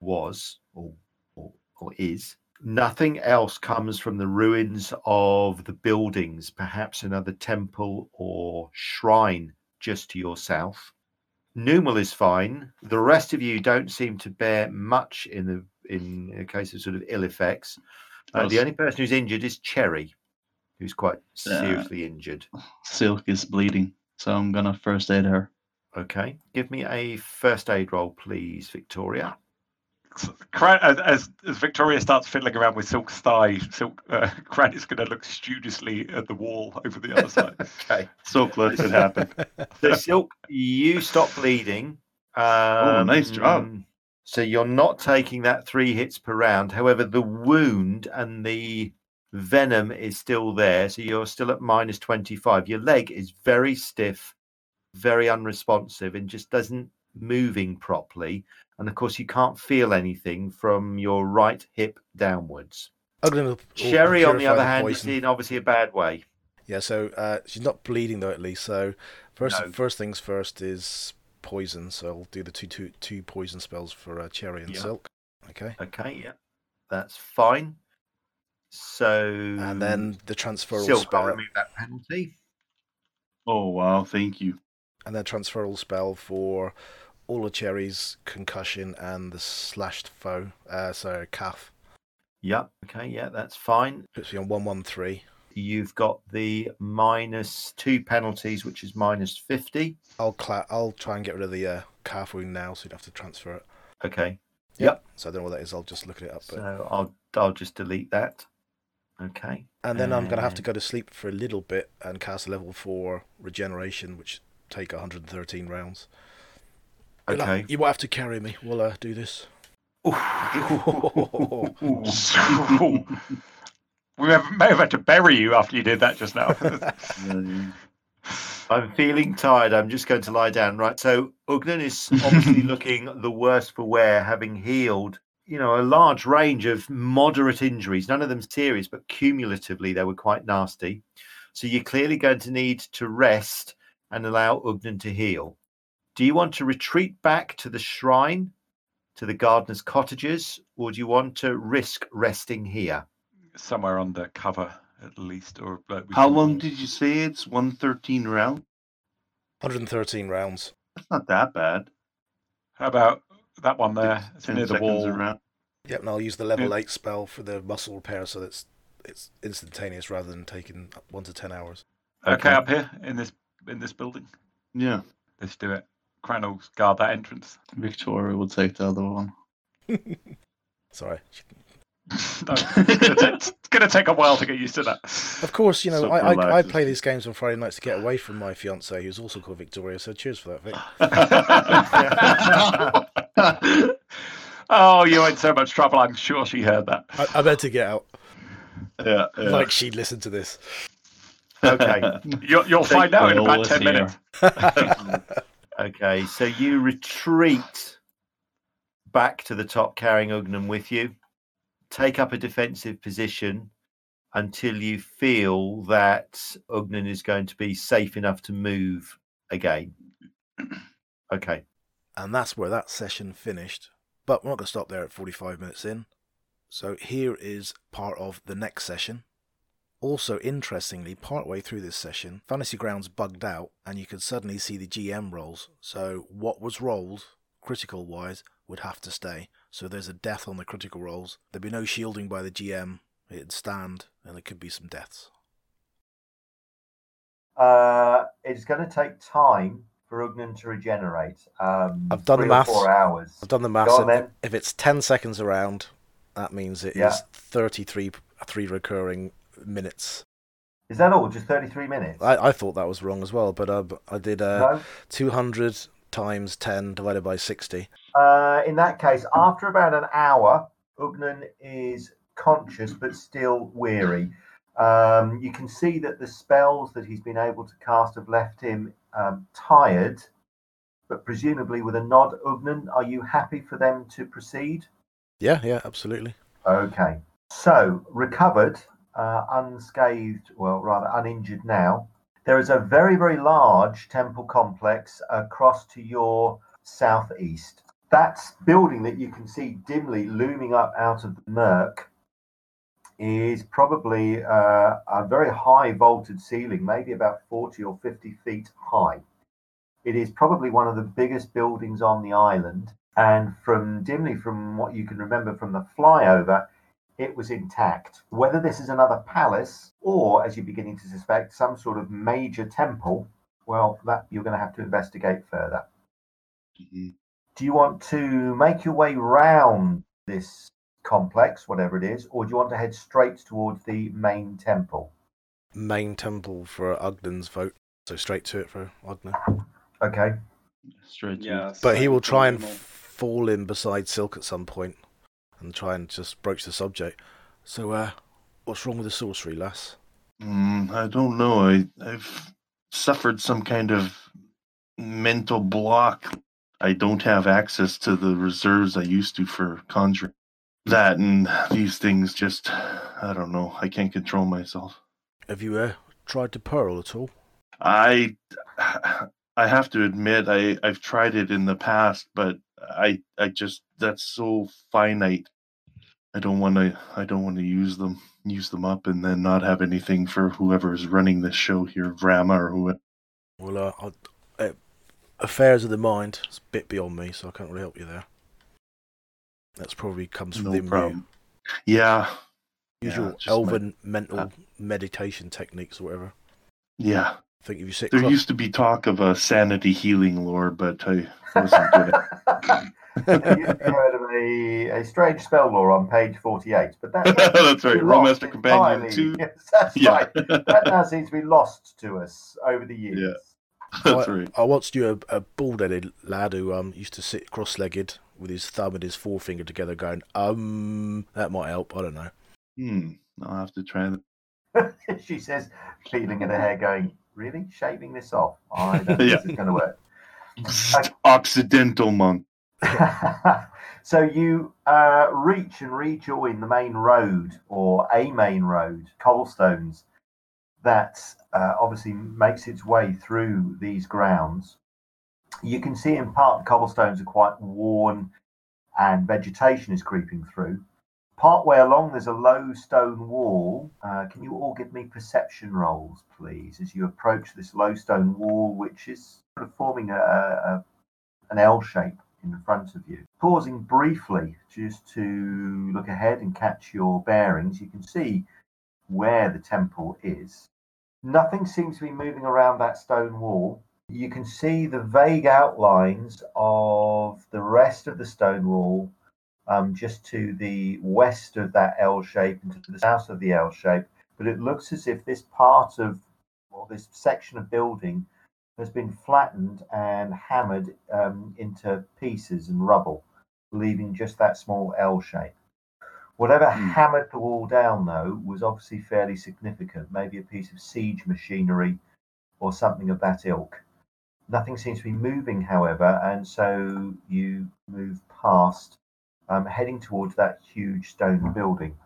was or, or, or is, nothing else comes from the ruins of the buildings, perhaps another temple or shrine just to your south. Numal is fine. The rest of you don't seem to bear much in the in a case of sort of ill effects. Uh, the only person who's injured is Cherry, who's quite Yeah. seriously injured. Silk is bleeding, so I'm gonna first aid her. Okay, give me a first aid roll, please, Victoria. As, as as Victoria starts fiddling around with Silk's thigh, Silk uh, Cran is going to look studiously at the wall over the other side. Okay, Silk lets it happen. so Silk, you stop bleeding. Oh, nice job. So you're not taking that three hits per round. However, the wound and the venom is still there, so you're still at minus twenty-five. Your leg is very stiff, very unresponsive, and just doesn't moving properly. And of course, you can't feel anything from your right hip downwards. Will Cherry, on the other hand, is in obviously a bad way. Yeah, so uh, she's not bleeding though, at least. So first, No. first things first is poison. So I'll do the two two two poison spells for uh, Cherry and Yeah. Silk. Okay, Okay, yeah, that's fine. So and then the transferal Silk, I'll spell, remove that penalty. Oh wow, thank you. and then transferal spell for all of Cherry's concussion and the slashed foe. Uh, so calf Yep. okay, yeah, that's fine. puts me on one one three. You've got the minus two penalties, which is minus fifty. I'll cla- I'll try and get rid of the uh, calf wound now, so you don't have to transfer it. Okay, Yep. So I don't know what that is. I'll just look it up. But... so I'll I'll just delete that. Okay, And then I'm gonna have to go to sleep for a little bit and cast a level four regeneration, which take 113 rounds. You'll have- okay. you won't have to carry me. We'll uh, do this. We may have had to bury you after you did that just now. I'm feeling tired. I'm just going to lie down. Right. So Ugnan is obviously looking the worse for wear, having healed, you know, a large range of moderate injuries. None of them serious, but cumulatively they were quite nasty. So you're clearly going to need to rest and allow Ugnan to heal. Do you want to retreat back to the shrine, to the gardener's cottages, or do you want to risk resting here? Somewhere under cover, at least. Or like How can- long did you say it's 113 round? 113 rounds. That's not that bad. How about that one there? It's 10 near the wall. a round. Yep, and I'll use the level Yeah. 8 spell for the muscle repair so that's it's instantaneous rather than taking 1 to 10 hours. Okay, up here in this in this building. Yeah. Let's do it. Cran guard that entrance. Victoria will take the other one. Sorry. no, it's gonna, ta- it's gonna take a while to get used to that. Of course, you know, So I, I, I play these games on Friday nights to get away from my fiance, who's also called Victoria, so cheers for that, Vic. oh, you're in so much trouble. I'm sure she heard that. I, I better get out. Yeah. yeah. Like she'd listen to this. Okay. You'll, you'll find out in about ten minutes. Okay, so you retreat back to the top, carrying Ugnan with you. Take up a defensive position until you feel that Ugnan is going to be safe enough to move again. Okay. And that's where that session finished. But we're not going to stop there at 45 minutes in. So here is part of the next session. Also, interestingly, partway through this session, Fantasy Grounds bugged out and you could suddenly see the GM rolls. So what was rolled, critical wise, would have to stay. So there's a death on the critical rolls. There'd be no shielding by the GM. It'd stand and there could be some deaths. Uh, it's going to take time for Ugnan to regenerate. Um, I've done the maths. Four hours. I've done the. Go on, then. If it's 10 seconds around, that means it is Yeah. 33 three recurring minutes. Is that all? Just 33 minutes? I, I thought that was wrong as well, but uh, I did uh, no? 200 times 10 divided by 60. Uh, in that case, after about an hour, Ugnan is conscious but still weary. Um, you can see that the spells that he's been able to cast have left him um, tired, but presumably with a nod, Ugnan, are you happy for them to proceed? Yeah, yeah, absolutely. Okay. So, recovered, uh, unscathed, well, rather uninjured now. There is a very, very large temple complex across to your southeast. That building that you can see dimly looming up out of the murk is probably uh, a very high vaulted ceiling, maybe about 40 or 50 feet high. It is probably one of the biggest buildings on the island. And from dimly, from what you can remember from the flyover, it was intact. Whether this is another palace or, as you're beginning to suspect, some sort of major temple, well, that you're going to have to investigate further. Mhm. Do you want to make your way round this complex, whatever it is, or do you want to head straight towards the main temple? Main temple for Ogden's vote. So straight to it for Ogden. Okay. Straight to Yeah. But he will try and fall in beside Silk at some point and try and just broach the subject. So, uh, what's wrong with the sorcery, lass? Mm, I don't know. I, I've suffered some kind of mental block. I don't have access to the reserves I used to for conjuring. That and these things just, I don't know. I can't control myself. Have you uh, tried to pearl at all? I, I have to admit, I I've tried it in the past, but I I just that's so finite. I don't want to I don't want to use them use them up and then not have anything for whoever is running this show here, Vrama or whoever. Well, uh, I, uh, affairs of the mind. It's a bit beyond me, so I can't really help you there. That's probably comes from No the problem. Yeah, usual Yeah, just my- elven mental uh, meditation techniques or whatever. yeah. I think if you sit There cross- used to be talk of a sanity healing lore, but I wasn't good at you you heard of a, a strange spell law on page 48, but that That's right, lost Rolemaster Companion 2. Yes, that's Yeah, right. That now seems to be lost to us over the years. that's I, right. I once knew a, a bald-headed lad who um used to sit cross-legged with his thumb and his forefinger together, going, um, that might help. I don't know. Hmm. I'll have to try that. she says, feeling at her hair, going, Really? Shaving this off? I don't think Yeah. this is going to work. Occidental monk. so you uh, reach and rejoin the main road or a main road, cobblestones, that uh, obviously makes its way through these grounds. You can see in part the cobblestones are quite worn and vegetation is creeping through. Part way along, there's a low stone wall. Uh, can you all give me perception rolls, please, as you approach this low stone wall, which is sort of forming a, a an L shape in front of you. Pausing briefly just to look ahead and catch your bearings, you can see where the temple is. Nothing seems to be moving around that stone wall. You can see the vague outlines of the rest of the stone wall um, just to the west of that L shape and to the south of the L shape. But it looks as if this part of, or this section of building has been flattened and hammered um, into pieces and rubble, leaving just that small L shape. Whatever Hmm. hammered the wall down, though, was obviously fairly significant, maybe a piece of siege machinery or something of that ilk. Nothing seems to be moving, however, and so you move past, um, heading towards that huge stone building.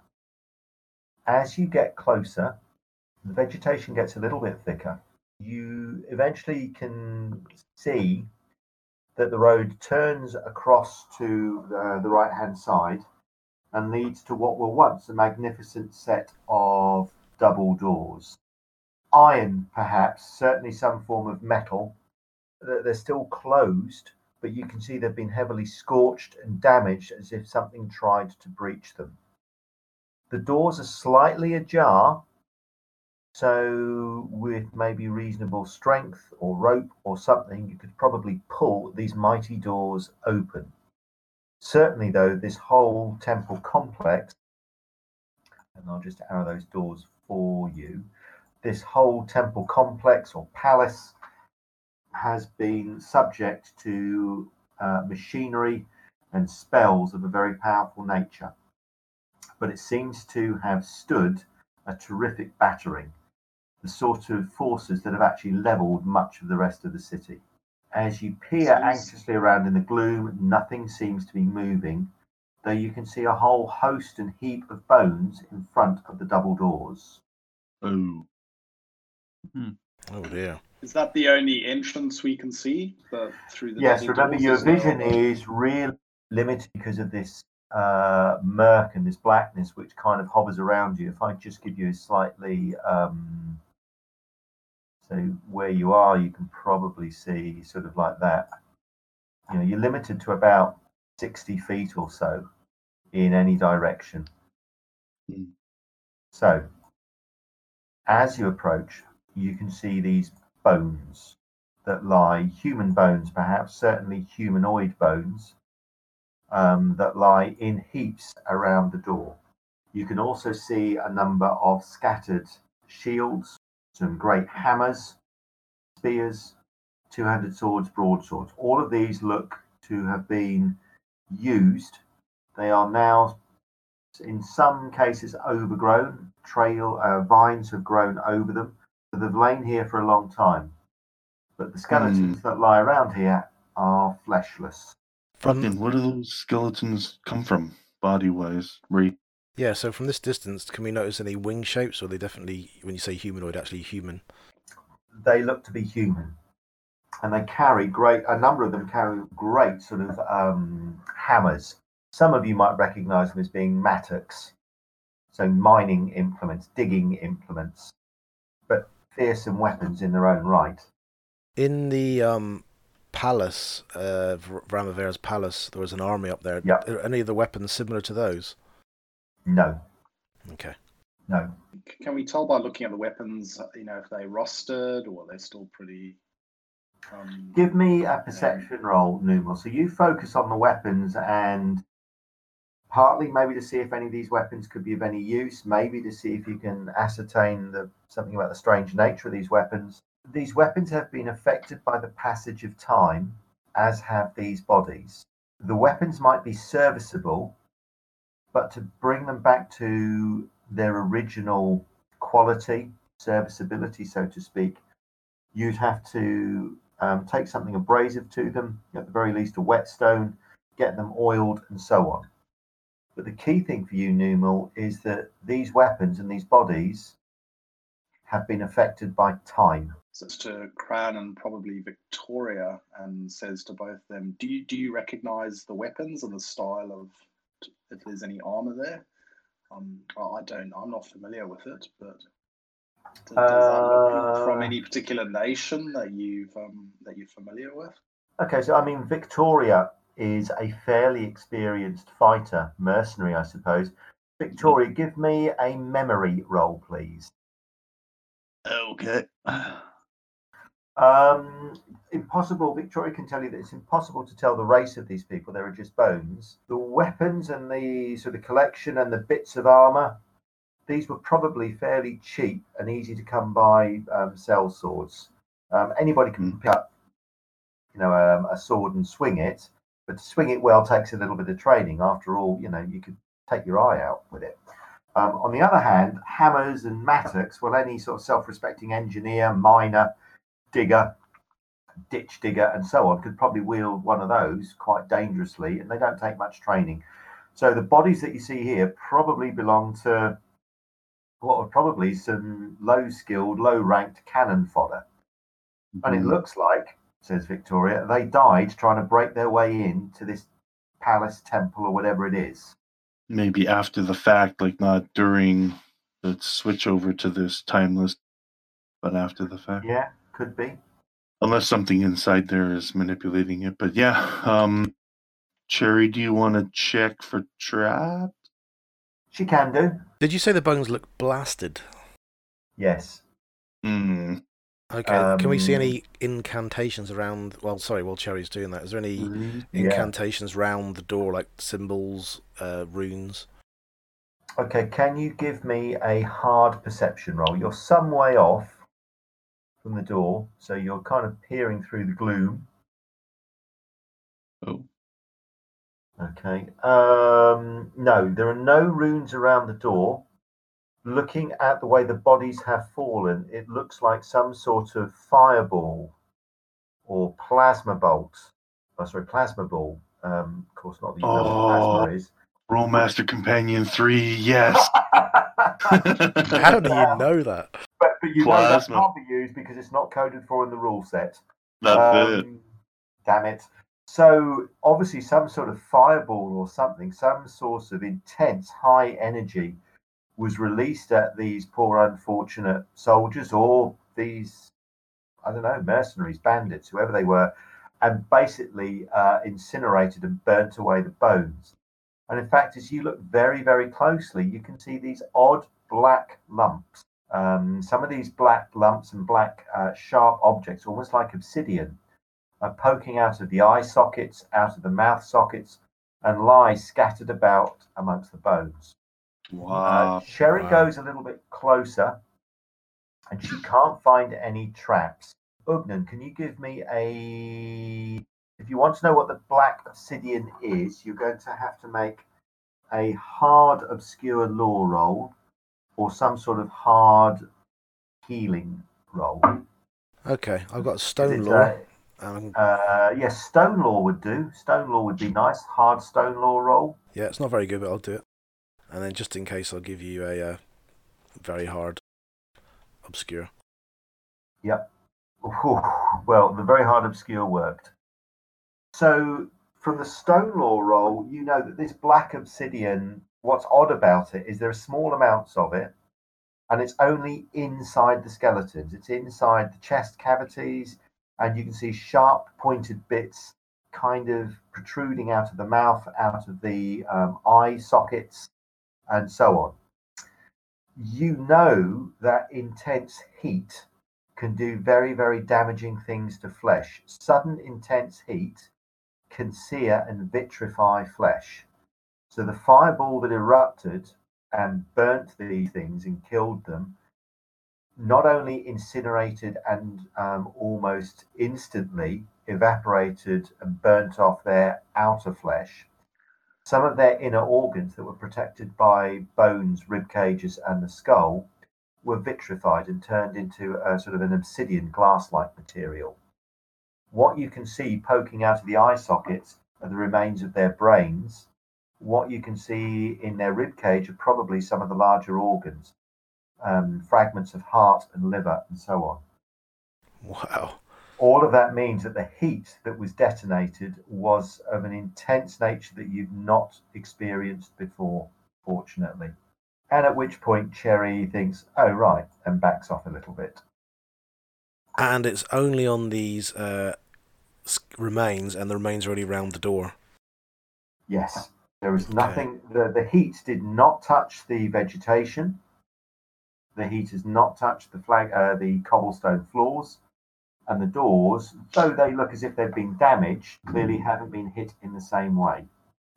As you get closer, the vegetation gets a little bit thicker you eventually can see that the road turns across to uh, the right hand side and leads to what were once a magnificent set of double doors. Iron, perhaps, certainly some form of metal. They're they're still closed, but you can see they've been heavily scorched and damaged as if something tried to breach them. The doors are slightly ajar, so, with maybe reasonable strength or rope or something, you could probably pull these mighty doors open. Certainly, though, this whole temple complex, and I'll just arrow those doors for you, this whole temple complex or palace has been subject to uh, machinery and spells of a very powerful nature. But it seems to have stood a terrific battering the sort of forces that have actually leveled much of the rest of the city. As you peer Seems- anxiously around in the gloom, nothing seems to be moving, though you can see a whole host and heap of bones in front of the double doors. Oh. Oh dear. Is that the only entrance we can see? The, through the yes, remember your as well? vision is really limited because of this uh, murk and this blackness which kind of hovers around you. If I just give you a slightly um, so where you are, you can probably see sort of like that. You know, you're limited to about sixty feet or so in any direction. Hmm. So, as you approach, you can see these bones that lie, human bones perhaps, certainly humanoid bones, um, that lie in heaps around the door. You can also see a number of scattered shields, some great hammers, spears, two handed swords, broadswords. All of these look to have been used. They are now, in some cases, overgrown. Trail uh, vines have grown over them. So they've lain here for a long time. But the skeletons that lie around here are fleshless. From Fucking, where do those skeletons come from, body wise? Ray? yeah, so from this distance, can we notice any wing shapes? Or are they definitely, when you say humanoid, actually human? They look to be human. And they carry great, a number of them carry great sort of um, hammers. Some of you might recognize them as being mattocks, so mining implements, digging implements, but fearsome weapons in their own right. In the um, palace, uh, Vr- Vramavera's palace, there was an army up there. Yep. Are any of the weapons similar to those? No, Okay. no. Can we tell by looking at the weapons, you know, if they rusted or they're still pretty? Um, Give me a perception roll, Numal. So you focus on the weapons and partly maybe to see if any of these weapons could be of any use, maybe to see if you can ascertain the something about the strange nature of these weapons. These weapons have been affected by the passage of time, as have these bodies. The weapons might be serviceable, but to bring them back to their original quality, serviceability, so to speak, you'd have to um, take something abrasive to them, at the very least a whetstone, get them oiled, and so on. But the key thing for you, Numal, is that these weapons and these bodies have been affected by time. So it's to Cran and probably Victoria, and says to both of them, "Do you do you recognise the weapons and the style of if there's any armor there?" Um, I don't. I'm not familiar with it, but does, look from Uh, any particular nation that you've um, that you're familiar with? Okay, so I mean, Victoria is a fairly experienced fighter, mercenary, I suppose. Victoria, give me a memory roll, please. Okay. Um, impossible. Victoria can tell you that it's impossible to tell the race of these people. They are just bones. The weapons and the sort of collection and the bits of armor, these were probably fairly cheap and easy to come by. Um, sell swords. Um, anybody can pick up, you know, um, a sword and swing it, but to swing it well takes a little bit of training. After all, you know, you could take your eye out with it. Um, on the other hand, hammers and mattocks, well, any sort of self-respecting engineer, miner, digger, ditch digger, and so on could probably wield one of those quite dangerously, and they don't take much training. So the bodies that you see here probably belong to what are probably some low-skilled, low-ranked cannon fodder. And it looks like, says Victoria, they died trying to break their way into this palace, temple, or whatever it is. Maybe after the fact, like not during the switch over to this timeless, but after the fact. Yeah, could be. Unless something inside there is manipulating it. But yeah, um Cherry, do you want to check for trap? She can do. Did you say the bones look blasted? Yes. Hmm. Okay. Can we see Um, any incantations around? Well, sorry, while Cherry's doing that, is there any Yeah. incantations round the door, like symbols, uh, runes? Okay, can you give me a hard perception roll? You're some way off from the door, so you're kind of peering through the gloom. Oh. Okay. Um, no, there are no runes around the door. Looking at the way the bodies have fallen, it looks like some sort of fireball or plasma bolt. Oh, sorry, plasma ball. Um, of course, not the you Oh. plasma is. Rolemaster Companion 3, yes. How do you know that? But, but you know that Plasma. can't be used because it's not coded for in the rule set. That's it. Um, Damn it. So obviously some sort of fireball or something, some source of intense high energy was released at these poor unfortunate soldiers or these, I don't know, mercenaries, bandits, whoever they were, and basically uh, incinerated and burnt away the bones. And in fact, as you look very, very closely, you can see these odd black lumps. Um, some of these black lumps and black uh, sharp objects, almost like obsidian, are poking out of the eye sockets, out of the mouth sockets, and lie scattered about amongst the bones. Uh, Wow. Cherry Wow. goes a little bit closer, and she can't find any traps. Ugnan, can you give me a? If you want to know what the black obsidian is, you're going to have to make a hard obscure lore roll, or some sort of hard healing roll. Okay, I've got stone lore. uh, Um, Uh, yes, stone lore would do. Stone lore would be nice. Hard stone lore roll. yeah, it's not very good, but I'll do it. And then just in case, I'll give you a uh, very hard, obscure. Ooh, well, the very hard obscure worked. So, from the stone lore roll, you know that this black obsidian, what's odd about it is there are small amounts of it, and it's only inside the skeletons. It's inside the chest cavities, and you can see sharp pointed bits kind of protruding out of the mouth, out of the um, eye sockets, and so on. You know that intense heat can do very, very damaging things to flesh. Sudden intense heat can sear and vitrify flesh. So the fireball that erupted and burnt these things and killed them not only incinerated and um, almost instantly evaporated and burnt off their outer flesh, some of their inner organs that were protected by bones, rib cages, and the skull were vitrified and turned into a sort of an obsidian glass like material. What you can see poking out of the eye sockets are the remains of their brains. What you can see in their rib cage are probably some of the larger organs, um, fragments of heart and liver, and so on. Wow. All of that means that the heat that was detonated was of an intense nature that you've not experienced before, fortunately. And at which point Cherry thinks, oh, right, and backs off a little bit. And it's only on these uh, remains, and the remains are only round the door. Yes, there was nothing, the, the heat did not touch the vegetation. The heat has not touched the flag, uh, the cobblestone floors, and the doors, though they look as if they've been damaged, clearly haven't been hit in the same way.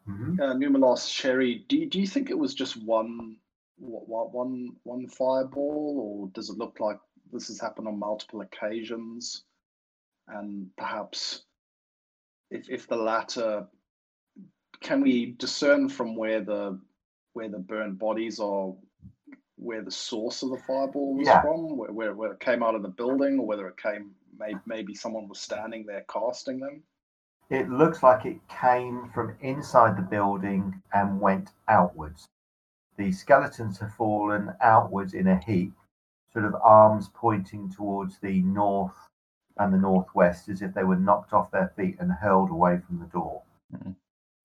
Mhm. Uh, Numelos, Cherry, do you, do you think it was just one what, what, one one fireball, or does it look like this has happened on multiple occasions? And perhaps, if if the latter, can we discern from where the where the burnt bodies are, where the source of the fireball was Yeah. from, where, where where it came out of the building, or whether it came maybe maybe someone was standing there casting them? It looks like it came from inside the building and went outwards. The skeletons have fallen outwards in a heap, sort of arms pointing towards the north and the northwest as if they were knocked off their feet and hurled away from the door. Mhm.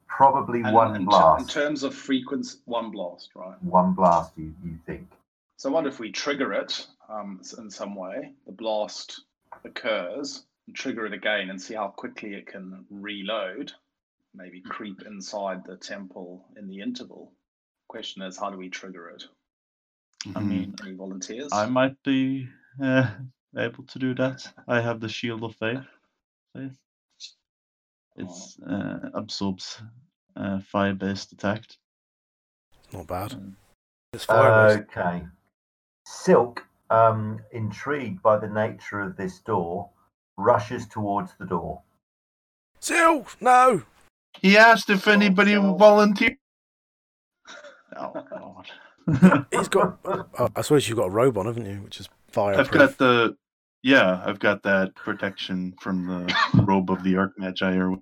Probably And one in, ter- in terms of frequency, one blast, right? one blast, you, you think. So I wonder if we trigger it um, in some way, the blast occurs, and trigger it again and see how quickly it can reload, maybe creep inside the temple in the interval. Question is, how do we trigger it? I Mhm. mean, Any volunteers? I might be uh, able to do that. I have the Shield of Faith. Faith. It's uh, absorbs uh, fire-based attack. Not bad. Mm. It's fire based. Okay. Silk, um, intrigued by the nature of this door, rushes towards the door. Seal! No! He asked if anybody so- would volunteer. Oh God. He's got. Oh, I suppose you've got a robe on, haven't you? Which is fire. I've got the yeah, I've got that protection from the robe of the Archmagi. Or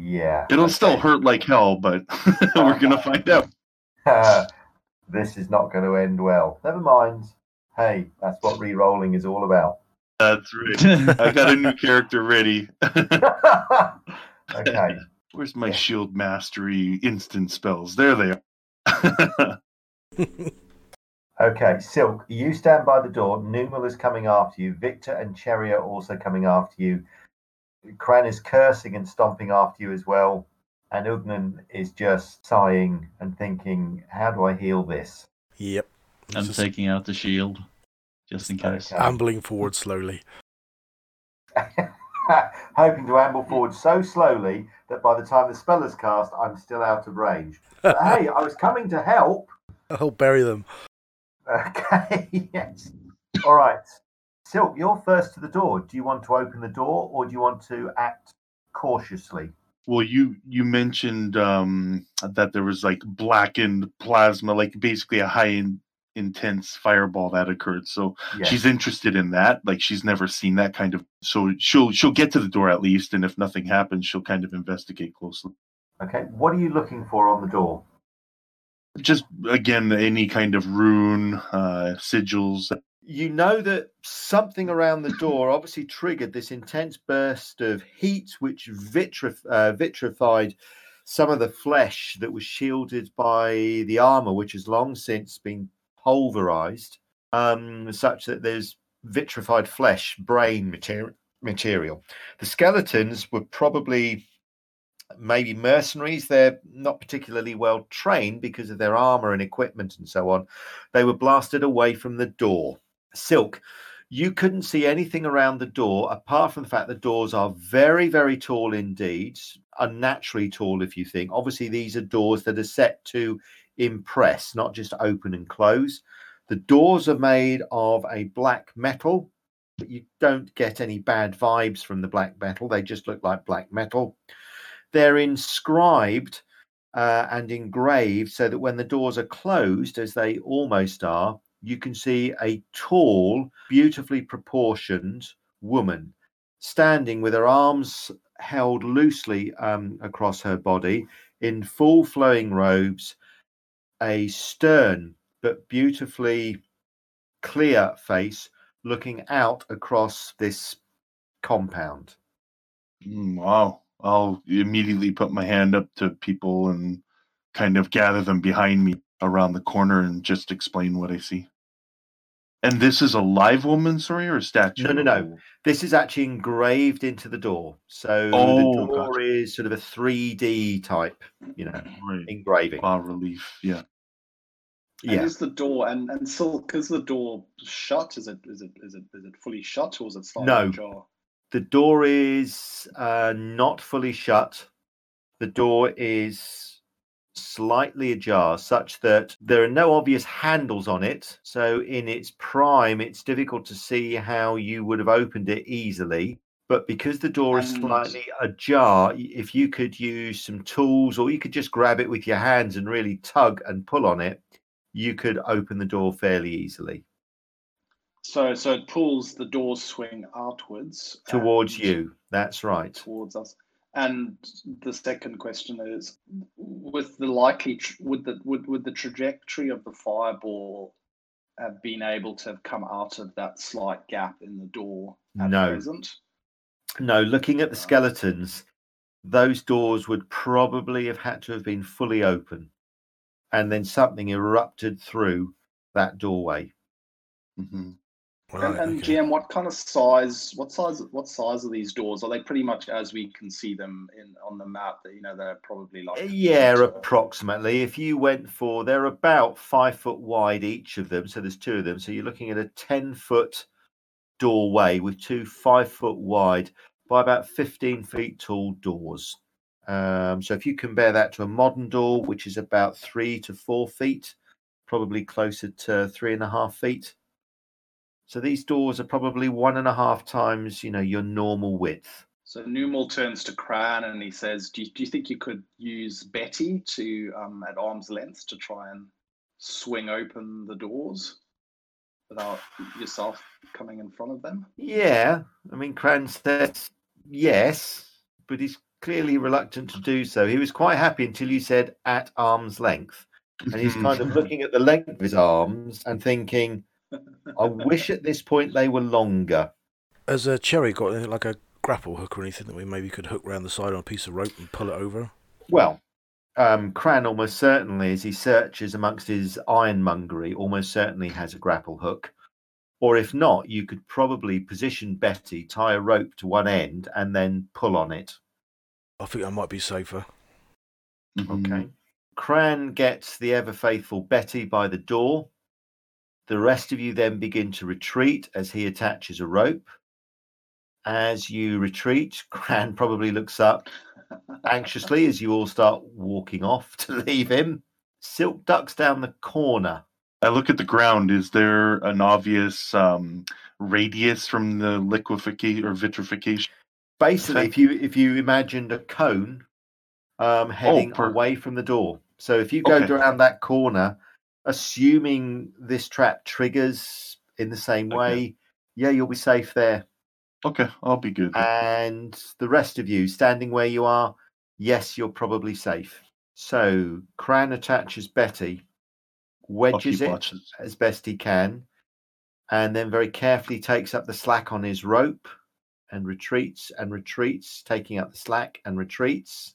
Yeah. it'll still hurt like hell, but we're gonna find out. this is not going to end well. Never mind. Hey, that's what re-rolling is all about. That's right. I got a new character ready. okay. Where's my shield mastery instant spells? There they are. Okay, Silk, you stand by the door. Numal is coming after you. Victor and Cherry are also coming after you. Cran is cursing and stomping after you as well. And Ugnan is just sighing and thinking, how do I heal this? yep. I'm Just taking out the shield, just in case. Okay. ambling forward slowly. Hoping to amble forward so slowly that by the time the spell is cast, I'm still out of range. But hey, I was coming to help. I'll bury them. Okay, yes. All right. Silk, you're first to the door. Do you want to open the door or do you want to act cautiously? Well, you you mentioned um, that there was like blackened plasma, like basically a high in, intense fireball that occurred. So Yes. she's interested in that. Like she's never seen that kind of. So she'll she'll get to the door at least, and if nothing happens, she'll kind of investigate closely. Okay. What are you looking for on the door? Just again, any kind of rune, uh, sigils. You know that something around the door obviously triggered this intense burst of heat, which vitrif- uh, vitrified some of the flesh that was shielded by the armor, which has long since been pulverized, um, such that there's vitrified flesh, brain material. The skeletons were probably maybe mercenaries. They're not particularly well trained because of their armor and equipment and so on. They were blasted away from the door. Silk, you couldn't see anything around the door apart from the fact the doors are very, very tall indeed, unnaturally tall, if you think. Obviously, these are doors that are set to impress, not just open and close. The doors are made of a black metal, but you don't get any bad vibes from the black metal. They just look like black metal. They're inscribed uh, and engraved so that when the doors are closed, as they almost are, you can see a tall, beautifully proportioned woman standing with her arms held loosely um, across her body in full flowing robes, a stern but beautifully clear face looking out across this compound. Mm, wow. I'll immediately put my hand up to people and kind of gather them behind me around the corner and just explain what I see. And this is a live woman, sorry, or a statue? No, no, no. This is actually engraved into the door. So Oh, the door gotcha. is sort of a 3D type, you know, Right. engraving. Bas relief. Yeah. And Yeah. is the door and and Silk is the door shut? Is it is it is it is it fully shut or is it slightly No. ajar? The door is uh, not fully shut. The door is slightly ajar, such that there are no obvious handles on it. So, in its prime, it's difficult to see how you would have opened it easily. But because the door is slightly ajar, if you could use some tools or you could just grab it with your hands and really tug and pull on it, you could open the door fairly easily So so it pulls the door swing outwards towards you. That's right. towards us. And the second question is, with the likely tr- would the would, would the trajectory of the fireball have been able to have come out of that slight gap in the door at No. present? No, looking at the skeletons, those doors would probably have had to have been fully open. And then something erupted through that doorway. hmm Right, and, and okay. GM, what kind of size? What size? What size are these doors? Are they pretty much as we can see them in on the map? That you know they're probably like Yeah, approximately. If you went for, they're about five foot wide each of them. So there's two of them. So you're looking at a 10 foot doorway with two five foot wide by about 15 feet tall doors. Um, so if you compare that to a modern door, which is about three to four feet, probably closer to three and a half feet. So these doors are probably one and a half times, you know, your normal width. So Numal turns to Cran and he says, "Do you, do you think you could use Betty to um, at arm's length to try and swing open the doors without yourself coming in front of them?" Yeah, I mean, Cran says yes, but he's clearly reluctant to do so. He was quite happy until you said at arm's length. And he's kind of looking at the length of his arms and thinking, I wish at this point they were longer. Has a Cherry got anything like a grapple hook or anything that we maybe could hook round the side on a piece of rope and pull it over? Well, um, Cran almost certainly, as he searches amongst his ironmongery, almost certainly has a grapple hook. Or if not, you could probably position Betty, tie a rope to one end, and then pull on it. I think that might be safer. Mhm. Okay. Cran gets the ever faithful Betty by the door. The rest of you then begin to retreat as he attaches a rope. As you retreat, Cran probably looks up anxiously as you all start walking off to leave him. Silk ducks down the corner. I look at the ground. Is there an obvious um, radius from the liquefaction or vitrification? Basically, if you if you imagined a cone um, heading per- away from the door. So if you go Okay. around that corner, assuming this trap triggers in the same Okay. way, yeah, you'll be safe there. Okay, I'll be good. And the rest of you standing where you are, yes, you're probably safe. So Cran attaches Betty, wedges it as best he can, and then very carefully takes up the slack on his rope and retreats and retreats, taking up the slack and retreats.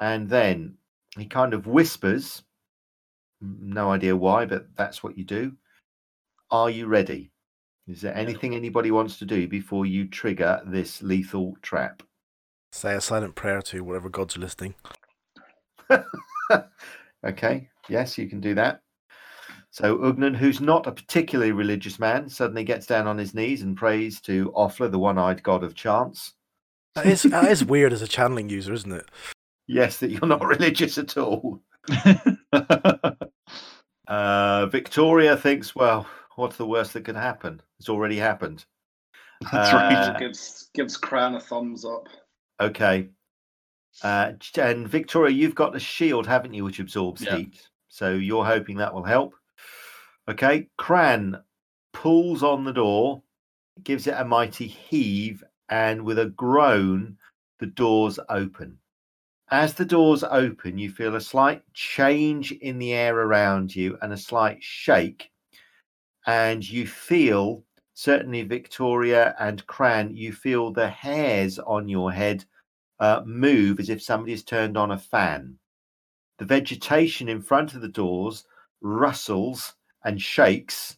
And then he kind of whispers, no idea why, but that's what you do. Are you ready? Is there anything anybody wants to do before you trigger this lethal trap? Say a silent prayer to whatever gods are listening. okay, yes, you can do that. So Ugnan, who's not a particularly religious man, suddenly gets down on his knees and prays to Offler, the one-eyed god of chance. That is, that is weird as a channeling user, isn't it? Yes, that you're not religious at all. Uh, Victoria thinks, well, what's the worst that could happen? It's already happened. That's Uh, right. gives gives Cran a thumbs up. Okay. Uh, and Victoria, you've got the shield, haven't you, which absorbs Yeah. heat? So you're hoping that will help. Okay, Cran pulls on the door, gives it a mighty heave, and with a groan, the doors open. As the doors open, you feel a slight change in the air around you and a slight shake. And you feel, certainly Victoria and Cran, you feel the hairs on your head uh, move as if somebody has turned on a fan. The vegetation in front of the doors rustles and shakes,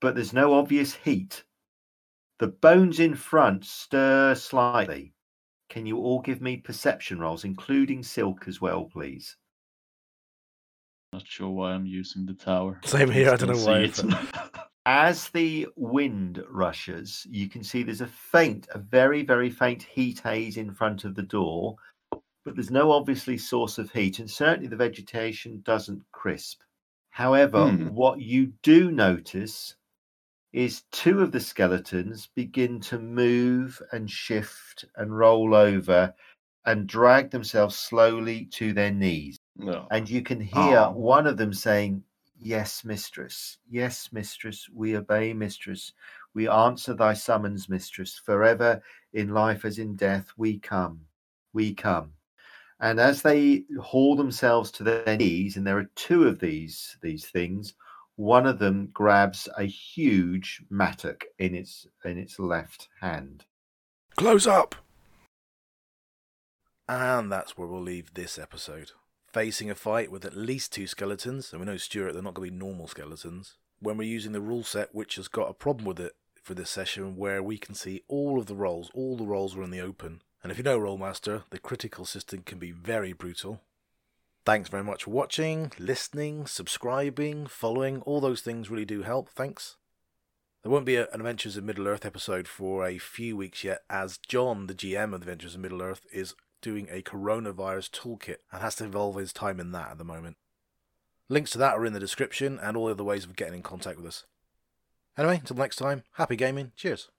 but there's no obvious heat. The bones in front stir slightly. Can you all give me perception rolls, including Silk as well, please? Not sure why I'm using the tower. Same here, I don't know why, see. As the wind rushes, you can see there's a faint, a very, very faint heat haze in front of the door, but there's no obviously source of heat, and certainly the vegetation doesn't crisp. However, Hmm. what you do notice is two of the skeletons begin to move and shift and roll over and drag themselves slowly to their knees No. and you can hear Oh. one of them saying, Yes, mistress, yes, mistress, we obey, mistress. We answer thy summons, mistress. Forever in life as in death, we come, we come. And as they haul themselves to their knees, and there are two of these these things, one of them grabs a huge mattock in its in its left hand. Close up! And that's where we'll leave this episode. Facing a fight with at least two skeletons, and we know, Stuart, they're not going to be normal skeletons, when we're using the rule set, which has got a problem with it for this session, where we can see all of the rolls, all the rolls are in the open. And if you know Rolemaster, the critical system can be very brutal. Thanks very much for watching, listening, subscribing, following. All those things really do help. Thanks. There won't be an Adventures in Middle Earth episode for a few weeks yet, as John, the GM of Adventures in Middle Earth, is doing a coronavirus toolkit and has to involve his time in that at the moment. Links to that are in the description and all the other ways of getting in contact with us. Anyway, until next time, happy gaming, cheers.